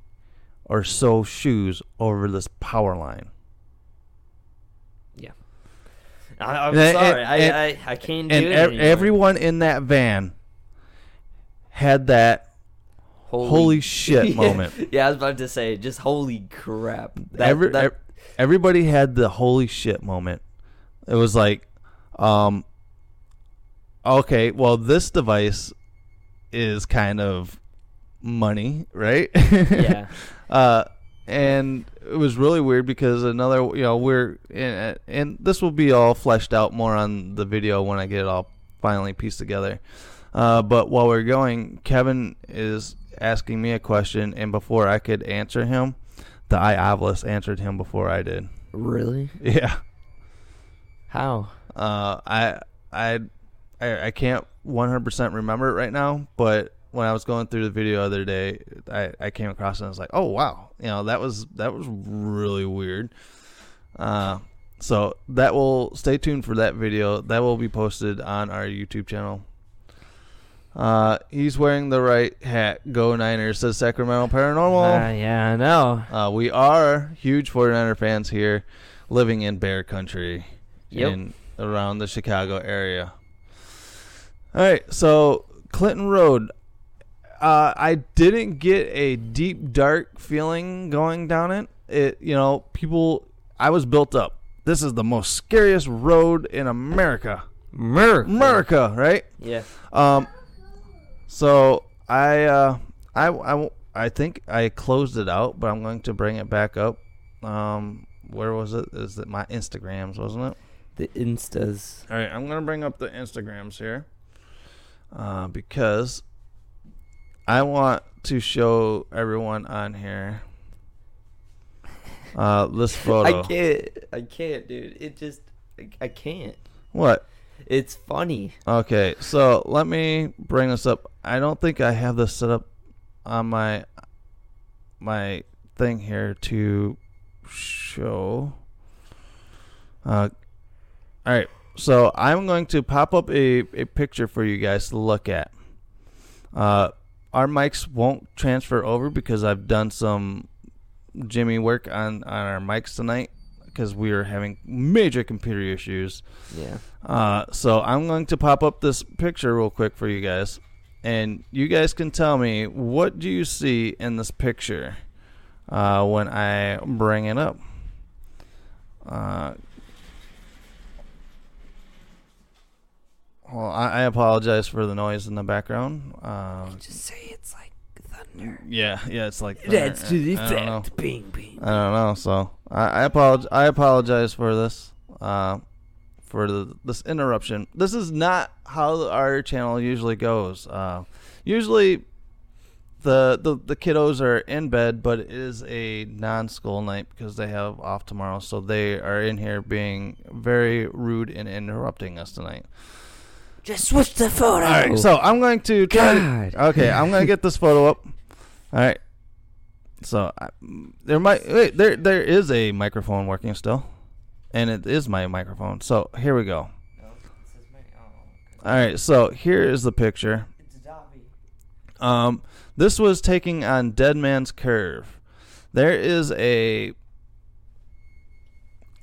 or so shoes over this power line. Yeah. I, I'm And- sorry. and- I, and- I, I can't do and it ev- anymore. everyone in that van had that holy, holy shit moment. Yeah, I was about to say, just holy crap. That, Every, that- everybody had the holy shit moment. It was like, um, okay, well, this device is kind of money, right? Yeah. uh, and it was really weird because another, you know, we're and, and this will be all fleshed out more on the video when I get it all finally pieced together. Uh, but while we're going, Kevin is asking me a question, and before I could answer him, the iOvilus answered him before I did. Really? Yeah. How? Uh, I, I, I, I can't 100% remember it right now, but when I was going through the video the other day, I, I came across it and I was like, oh wow, you know that was that was really weird. Uh, so that will stay tuned for that video. That will be posted on our YouTube channel. Uh, he's wearing the right hat. Go Niners says Sacramento Paranormal. Uh, yeah, I know. Uh, we are huge 49er fans here, living in Bear Country, Yep. Around the Chicago area. All right, so Clinton Road. Uh, I didn't get a deep, dark feeling going down it. It, you know, people. I was built up. This is the most scariest road in America. America. America, right? Yeah. Um. So I, uh, I, I, I think I closed it out, but I'm going to bring it back up. Um, where was it? Is it my Instagrams, wasn't it? The Instas. All right, I'm gonna bring up the Instagrams here, uh, because I want to show everyone on here uh, this photo. I can't. I can't, dude. It just. I, I can't. What? It's funny. Okay, so let me bring this up. I don't think I have this set up on my my thing here to show. Uh, all right, so I'm going to pop up a, a picture for you guys to look at. Uh, our mics won't transfer over because I've done some Jimmy work on on our mics tonight because we are having major computer issues. Yeah. Uh, so I'm going to pop up this picture real quick for you guys, and you guys can tell me what do you see in this picture uh, when I bring it up. Uh, well, I, apologize for the noise in the background. Uh, Just say it's like thunder. yeah, yeah, it's like That's to the I don't know. effect. Bing, bing. I don't know. So I, I apologize. I apologize for this. Uh, for the, this interruption. This is not how our channel usually goes. Uh, usually, the, the the kiddos are in bed, but it is a non-school night because they have off tomorrow. So they are in here being very rude and interrupting us tonight. Just switch the photo. All right, so I'm going to try. God. To, okay, I'm going to get this photo up. All right. So I, there might wait, there there is a microphone working still, and it is my microphone. So here we go. All right, so here is the picture. Um, this was taking on Dead Man's Curve. There is a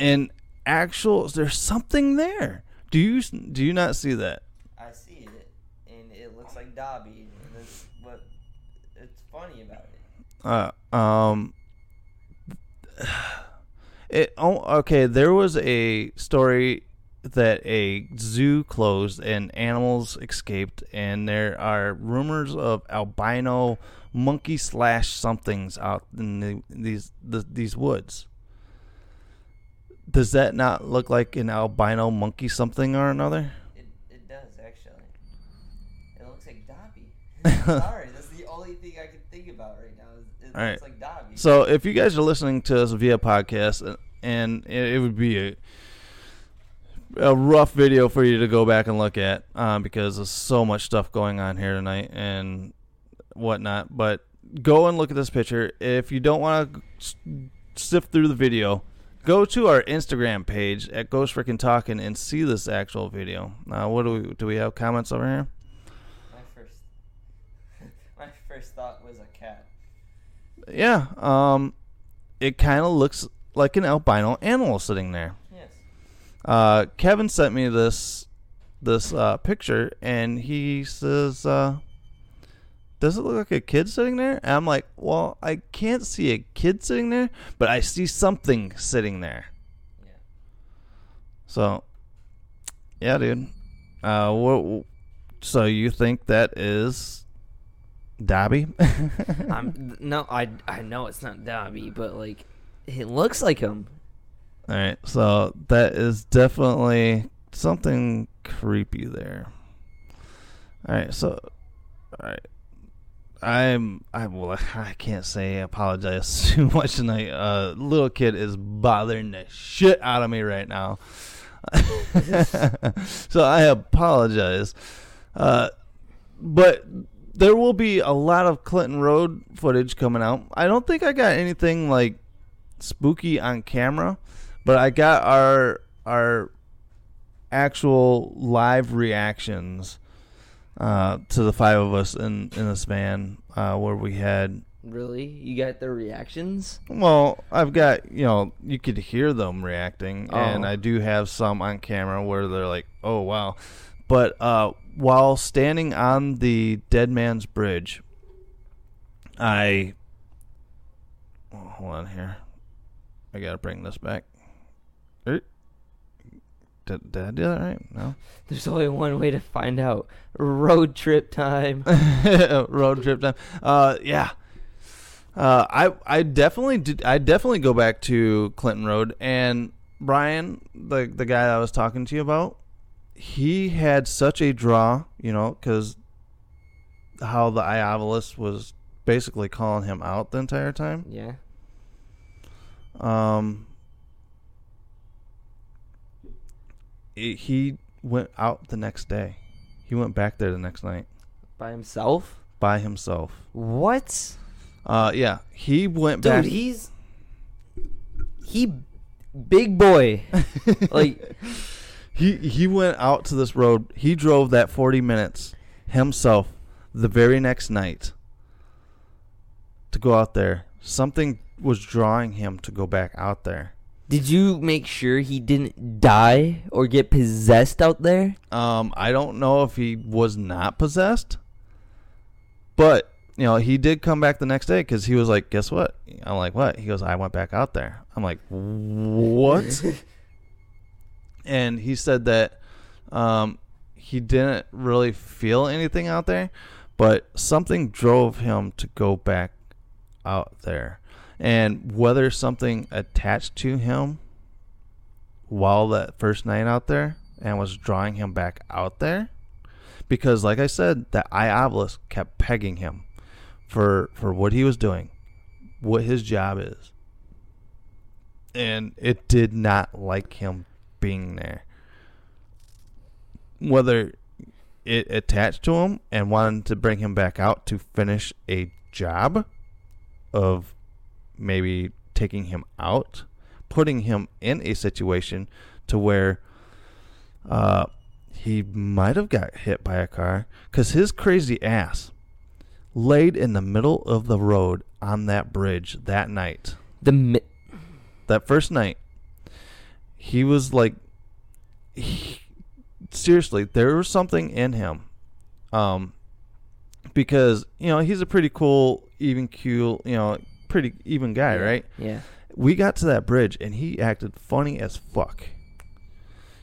an actual. There's something there. Do you do you not see that? I see it, and it looks like Dobby, that's what it's funny about it. Uh, um, it oh, okay. There was a story that a zoo closed and animals escaped, and there are rumors of albino monkey slash somethings out in the, these the, these woods. Does that not look like an albino monkey something or another? It, it does actually. It looks like Dobby. Sorry, that's the only thing I can think about right now. Is All right. like Dobby. So if you guys are listening to us via podcast, uh, and it, it would be a a rough video for you to go back and look at um, because there's so much stuff going on here tonight and whatnot. But go and look at this picture. If you don't want to sift through the video, go to our Instagram page at Ghost Frickin' Talking and see this actual video. Uh, what do we do? We have comments over here. First thought was a cat. Yeah, um, it kind of looks like an albino animal sitting there. Yes. Uh, Kevin sent me this this uh, picture, and he says, uh, "Does it look like a kid sitting there?" And I'm like, "Well, I can't see a kid sitting there, but I see something sitting there." Yeah. So, yeah, dude. Uh, what? So you think that is Dobby? I'm no, I I know it's not Dobby, but like it looks like him. All right, so that is definitely something creepy there. All right, so all right, I'm I well I can't say apologize too much tonight. Uh, little kid is bothering the shit out of me right now, so I apologize. Uh, but there will be a lot of Clinton Road footage coming out. I don't think I got anything like spooky on camera, but I got our our actual live reactions uh, to the five of us in in this van uh, where we had. Really, you got the reactions? Well, I've got you know you could hear them reacting, and Oh. I do have some on camera where they're like, "Oh wow," but uh, while standing on the Dead Man's Bridge, I oh, hold on here. I gotta bring this back. Er, Did, did I do that right? No. There's only one way to find out. Road trip time. road trip time. Uh, yeah. Uh, I I definitely did. I definitely go back to Clinton Road and Brian, the the guy I was talking to you about. He had such a draw, you know, because how the iOvilus was basically calling him out the entire time. Yeah. Um, he- he went out the next day. He went back there the next night By himself? by himself. What? Uh, yeah, he went Dude, back. Dude, he's he big boy. like he he went out to this road. He drove that forty minutes himself the very next night to go out there. Something was drawing him to go back out there. Did you make sure he didn't die or get possessed out there? Um, I don't know if he was not possessed, but you know he did come back the next day because he was like, "Guess what?" I'm like, "What?" He goes, "I went back out there." I'm like, "What?" and he said that um, he didn't really feel anything out there, but something drove him to go back out there, and whether something attached to him while that first night out there and was drawing him back out there because like i said that iOvilus kept pegging him for for what he was doing what his job is. And it did not like him being there whether it attached to him and wanted to bring him back out to finish a job of maybe taking him out, putting him in a situation to where uh, he might have got hit by a car because his crazy ass laid in the middle of the road on that bridge that night. The mi- that first night, he was like, he- seriously, there was something in him, um, because you know he's a pretty cool, even keel, you know, pretty even guy, Yeah, right? yeah. We got to that bridge and he acted funny as fuck.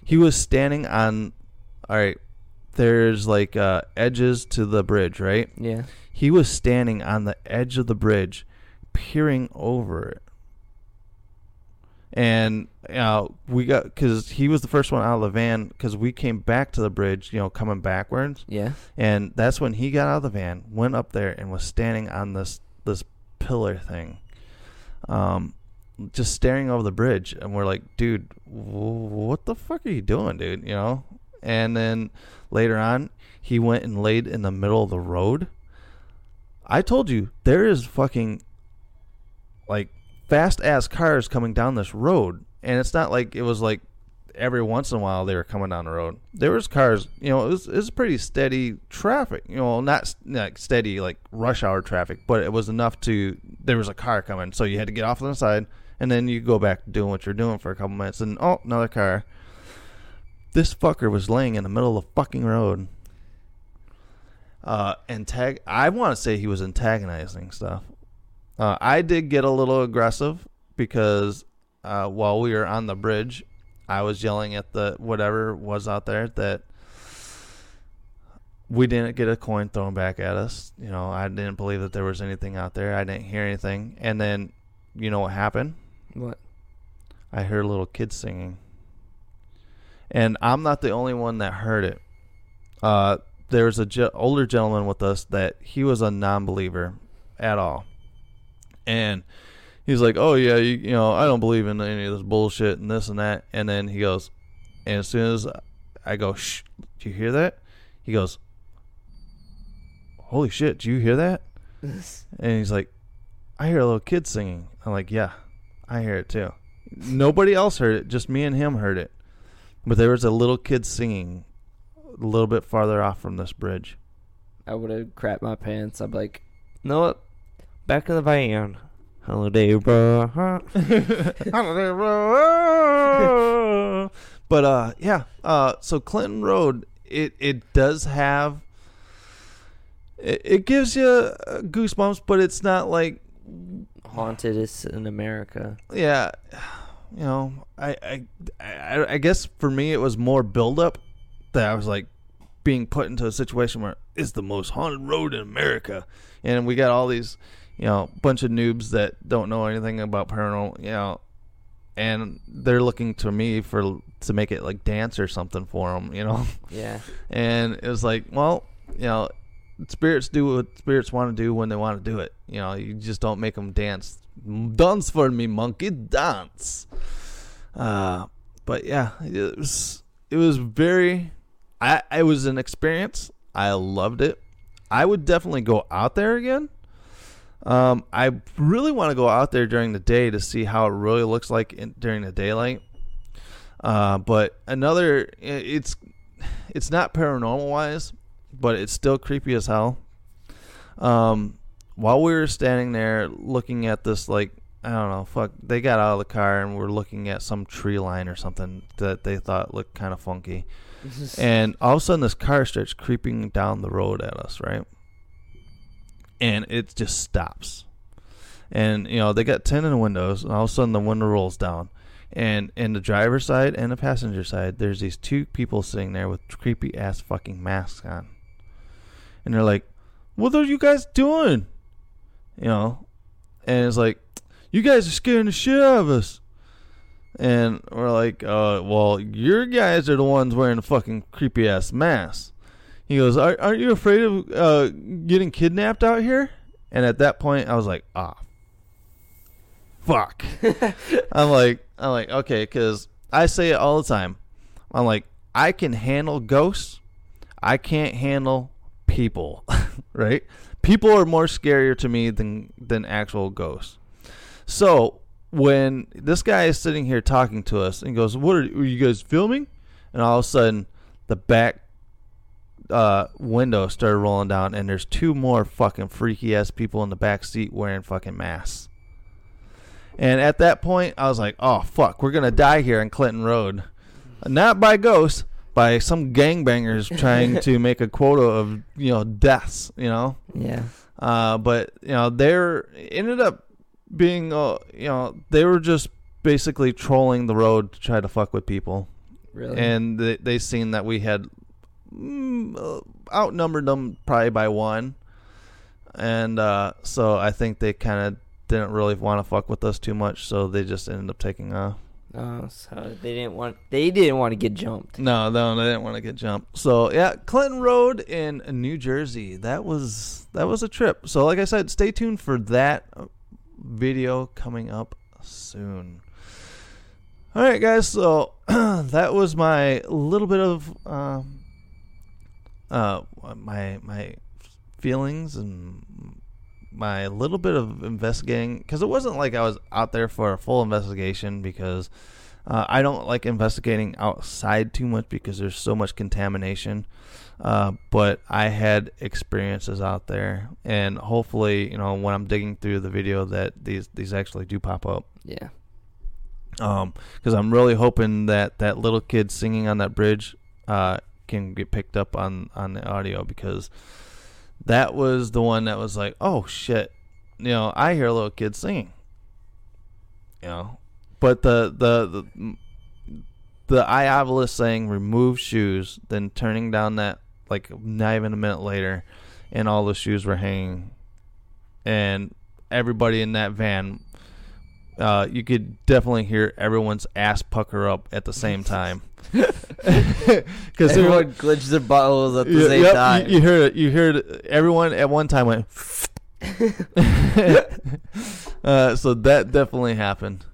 He was standing on, all right. There's like uh, edges to the bridge, right? Yeah. He was standing on the edge of the bridge, peering over it. And you know, we got because he was the first one out of the van because we came back to the bridge, you know, coming backwards. Yeah. And that's when he got out of the van, went up there, and was standing on this this pillar thing, um, just staring over the bridge. And we're like, dude, wh- what the fuck are you doing, dude? You know. And then later on, he went and laid in the middle of the road. I told you there is fucking like fast ass cars coming down this road, and it's not like it was like every once in a while they were coming down the road. There was cars, you know, it was, it was pretty steady traffic. You know, not like steady like rush hour traffic, but it was enough to there was a car coming, so you had to get off on the side, and then you go back doing what you're doing for a couple minutes, and oh, another car. This fucker was laying in the middle of the fucking road. Uh, antag- I want to say he was antagonizing stuff. Uh, I did get a little aggressive because uh, while we were on the bridge, I was yelling at the whatever was out there that we didn't get a coin thrown back at us. You know, I didn't believe that there was anything out there. I didn't hear anything. And then, you know what happened? What? I heard little kids singing. And I'm not the only one that heard it. Uh, there was a ge- older gentleman with us that he was a non-believer at all. And he's like, "Oh yeah, you, you know, I don't believe in any of this bullshit and this and that." And then he goes, and as soon as I go, "Shh, do you hear that?" He goes, "Holy shit, do you hear that?" and he's like, "I hear a little kid singing." I'm like, "Yeah, I hear it too." Nobody else heard it, just me and him heard it. But there was a little kid singing a little bit farther off from this bridge. I would have crapped my pants. I'm like, no? Back in the van. Holiday, bro. Holiday bro. but uh, yeah. Uh, so Clinton Road, it it does have. It, it gives you uh, goosebumps, but it's not like Haunted is in America. yeah. You know, I I I, I guess for me it was more build up that I was like being put into a situation where it's the most haunted road in America, and we got all these, you know, bunch of noobs that don't know anything about paranormal, you know, and they're looking to me for to make it like dance or something for them, you know. Yeah. And it was like, well, you know, spirits do what spirits want to do when they want to do it. You know, you just don't make them dance. Dance for me, monkey, dance. Uh, but yeah, it was it was very. I it was an experience. I loved it. I would definitely go out there again. Um, I really want to go out there during the day to see how it really looks like in, during the daylight. Uh, but another, it's it's not paranormal wise, but it's still creepy as hell. Um, while we were standing there looking at this, like I don't know, fuck, they got out of the car and were looking at some tree line or something that they thought looked kind of funky, and all of a sudden this car starts creeping down the road at us, right? And it just stops. And you know they got tinted windows, and all of a sudden the window rolls down, and in the driver's side and the passenger side, there's these two people sitting there with creepy ass fucking masks on, and they're like, "What are you guys doing?" You know, and it's like, "You guys are scaring the shit out of us." And we're like, uh, well, your guys are the ones wearing the fucking creepy ass masks. He goes, Are, aren't you afraid of uh, getting kidnapped out here? And at that point, I was like, ah, fuck. I'm like, I'm like, okay, because I say it all the time. I'm like, I can handle ghosts. I can't handle people, right? People are more scarier to me than than actual ghosts. So when this guy is sitting here talking to us and goes, "What are, are you guys filming?" and all of a sudden the back uh, window started rolling down, and there's two more fucking freaky ass people in the back seat wearing fucking masks. And at that point, I was like, "Oh fuck, we're gonna die here in Clinton Road, not by ghosts, by some gangbangers trying to make a quota of you know deaths." You know. Yeah. Uh, but you know, they're ended up being, uh, you know, they were just basically trolling the road to try to fuck with people. Really? And they, they seen that we had outnumbered them probably by one, and uh, so I think they kind of didn't really want to fuck with us too much, so they just ended up taking off. Oh, so they didn't want they didn't want to get jumped. No, no, they didn't want to get jumped. So yeah, Clinton Road in New Jersey. That was that was a trip. So like I said, stay tuned for that uh, video coming up soon. All right, guys. So that was my little bit of um, uh, my my feelings and my little bit of investigating because it wasn't like I was out there for a full investigation because Uh, I don't like investigating outside too much because there's so much contamination. Uh, but I had experiences out there, and hopefully, you know, when I'm digging through the video, that these these actually do pop up. Yeah. Um, because I'm really hoping that that little kid singing on that bridge, uh, can get picked up on on the audio because that was the one that was like, oh shit, you know, I hear a little kid singing. You know, but the the the the iOvilus saying remove shoes, then turning down that like not even a minute later, and all the shoes were hanging, and everybody in that van, uh, you could definitely hear everyone's ass pucker up at the same time. Because Everyone clenches their bottles at the same yep, time. You, you heard you heard everyone at one time went. uh, so that definitely happened.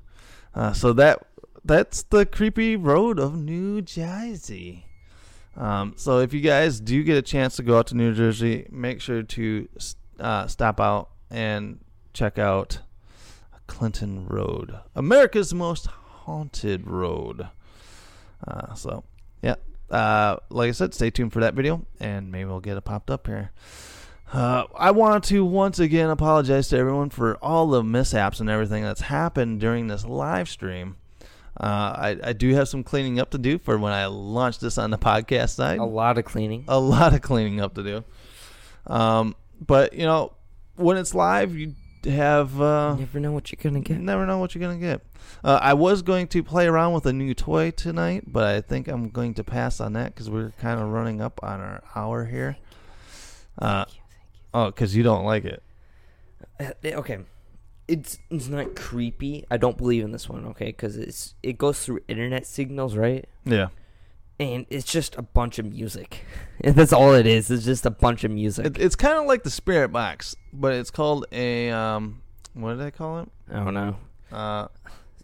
Uh, so that that's the creepy road of New Jersey. Um, so if you guys do get a chance to go out to New Jersey, make sure to uh, stop out and check out Clinton Road, America's most haunted road. Uh, so yeah, uh, like I said, stay tuned for that video, and maybe we'll get it popped up here. Uh, I want to once again apologize to everyone for all the mishaps and everything that's happened during this live stream. Uh, I, I do have some cleaning up to do for when I launch this on the podcast side. A lot of cleaning. A lot of cleaning up to do. Um, but you know, when it's live, you have uh, never know what you're gonna get. Never know what you're gonna get. Uh, I was going to play around with a new toy tonight, but I think I'm going to pass on that because we're kind of running up on our hour here. Uh, oh, because you don't like it. Uh, Okay, it's it's not creepy. I don't believe in this one. Okay, because it's it goes through internet signals, right? Yeah. And it's just a bunch of music. And that's all it is. It's just a bunch of music. It, it's kind of like the spirit box, but it's called a um. What did I call it? I don't know. Uh,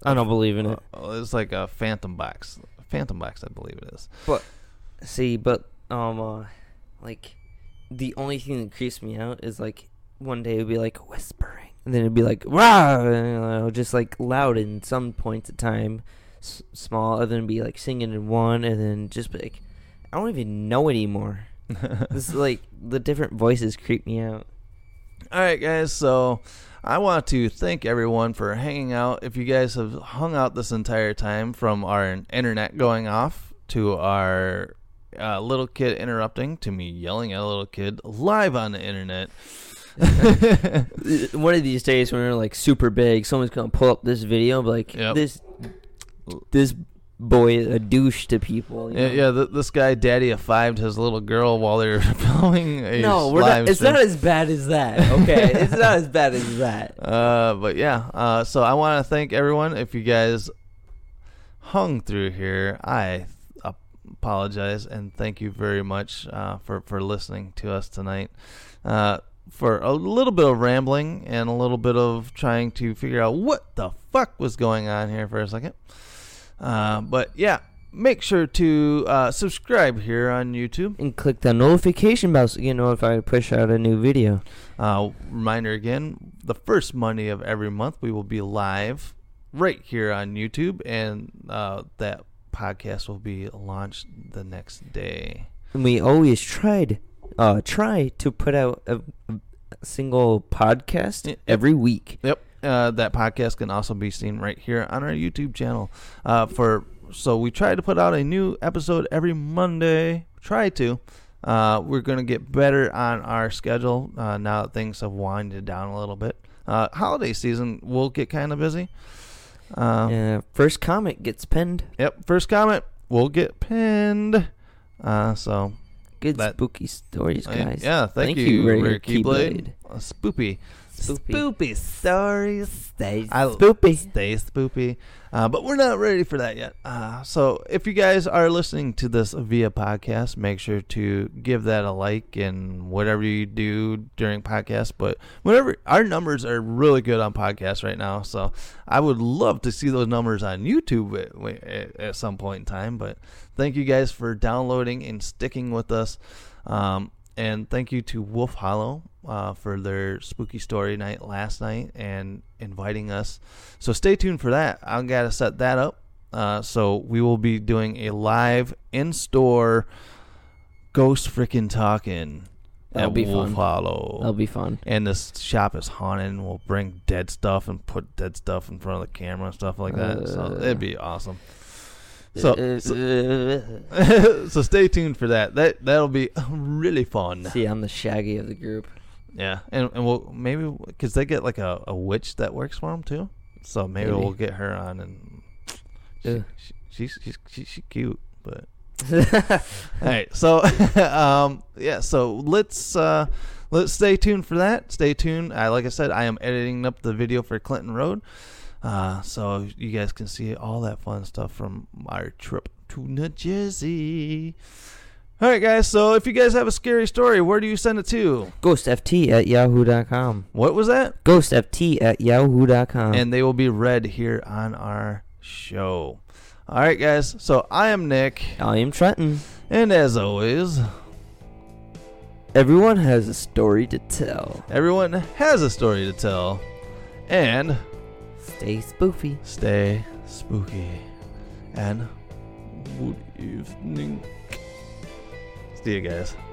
I don't believe in it. uh, It's like a phantom box. Phantom box, I believe it is. But see, but um, uh, like the only thing that creeps me out is like one day it'd be like whispering, and then it'd be like you know, just like loud in some points of time, s- small, other than be like singing in one, and then just be like I don't even know anymore. this is like the different voices creep me out. All right, guys. So I want to thank everyone for hanging out. If you guys have hung out this entire time from our internet going off to our uh, little kid interrupting to me yelling at a little kid live on the internet. One of these days when we're like super big, someone's gonna pull up this video, like Yep. this, this boy is a douche to people. you Yeah, know? yeah th- this guy, Daddy of Five, his little girl while they were filming a No, we're live not. It's stream. not as bad as that. Okay, it's not as bad as that. Uh, but yeah, uh, so I want to thank everyone. If you guys hung through here, I apologize and thank you very much uh, for for listening to us tonight. Uh, for a little bit of rambling and a little bit of trying to figure out what the fuck was going on here for a second. Uh, but yeah, make sure to uh, subscribe here on YouTube and click the notification bell so you notified when I push out a new video. Uh, reminder again: the first Monday of every month, we will be live right here on YouTube, and uh, that podcast will be launched the next day. And we always tried, uh, try to put out a, a single podcast every week. Yep. Uh, that podcast can also be seen right here on our YouTube channel. Uh, for so we try to put out a new episode every Monday. Try to. Uh, we're gonna get better on our schedule uh, now that things have winded down a little bit. Uh, holiday season will get kind of busy. Uh, Uh, first comment gets pinned. Yep, first comment will get pinned. Uh, so Good that- spooky stories, yeah, guys. Yeah, thank, Thank you, you, Ricky Keyblade. Blade. Uh, spoopy. Spoopy. Spoopy stories. Stay I- spoopy. Stay spoopy. Uh, but we're not ready for that yet. Uh, so if you guys are listening to this via podcast, make sure to give that a like and whatever you do during podcast. But whatever, our numbers are really good on podcasts right now. So I would love to see those numbers on YouTube at, at, at some point in time. But thank you guys for downloading and sticking with us. Um, and thank you to Wolf Hollow uh, for their spooky story night last night and inviting us. So stay tuned for that. I gotta set that up Uh, so we will be doing a live in store ghost freaking talking. That'll at be Wolf fun. Hollow. That'll be fun. And this shop is haunted. and We'll bring dead stuff and put dead stuff in front of the camera and stuff like that. so Uh. it'd be awesome. So, Uh, so, so stay tuned for that. That that'll be really fun. See, I'm the Shaggy of the group. Yeah, and and we'll maybe because they get like a, a witch that works for them too. So maybe, Maybe. we'll get her on and she, Ugh. she, she's she's she's she cute, but all right. So um yeah, so let's uh let's stay tuned for that. Stay tuned. I like I said, I am editing up the video for Clinton Road. Uh, so you guys can see all that fun stuff from our trip to New Jersey. All right, guys. So if you guys have a scary story, where do you send it to? GhostFT at yahoo.com. What was that? GhostFT at yahoo.com. and they will be read here on our show. All right, guys. So I am Nick, I am Trenton. and as always, Everyone has a story to tell. everyone has a story to tell, and Stay spoofy. stay spooky. And good evening. See you guys.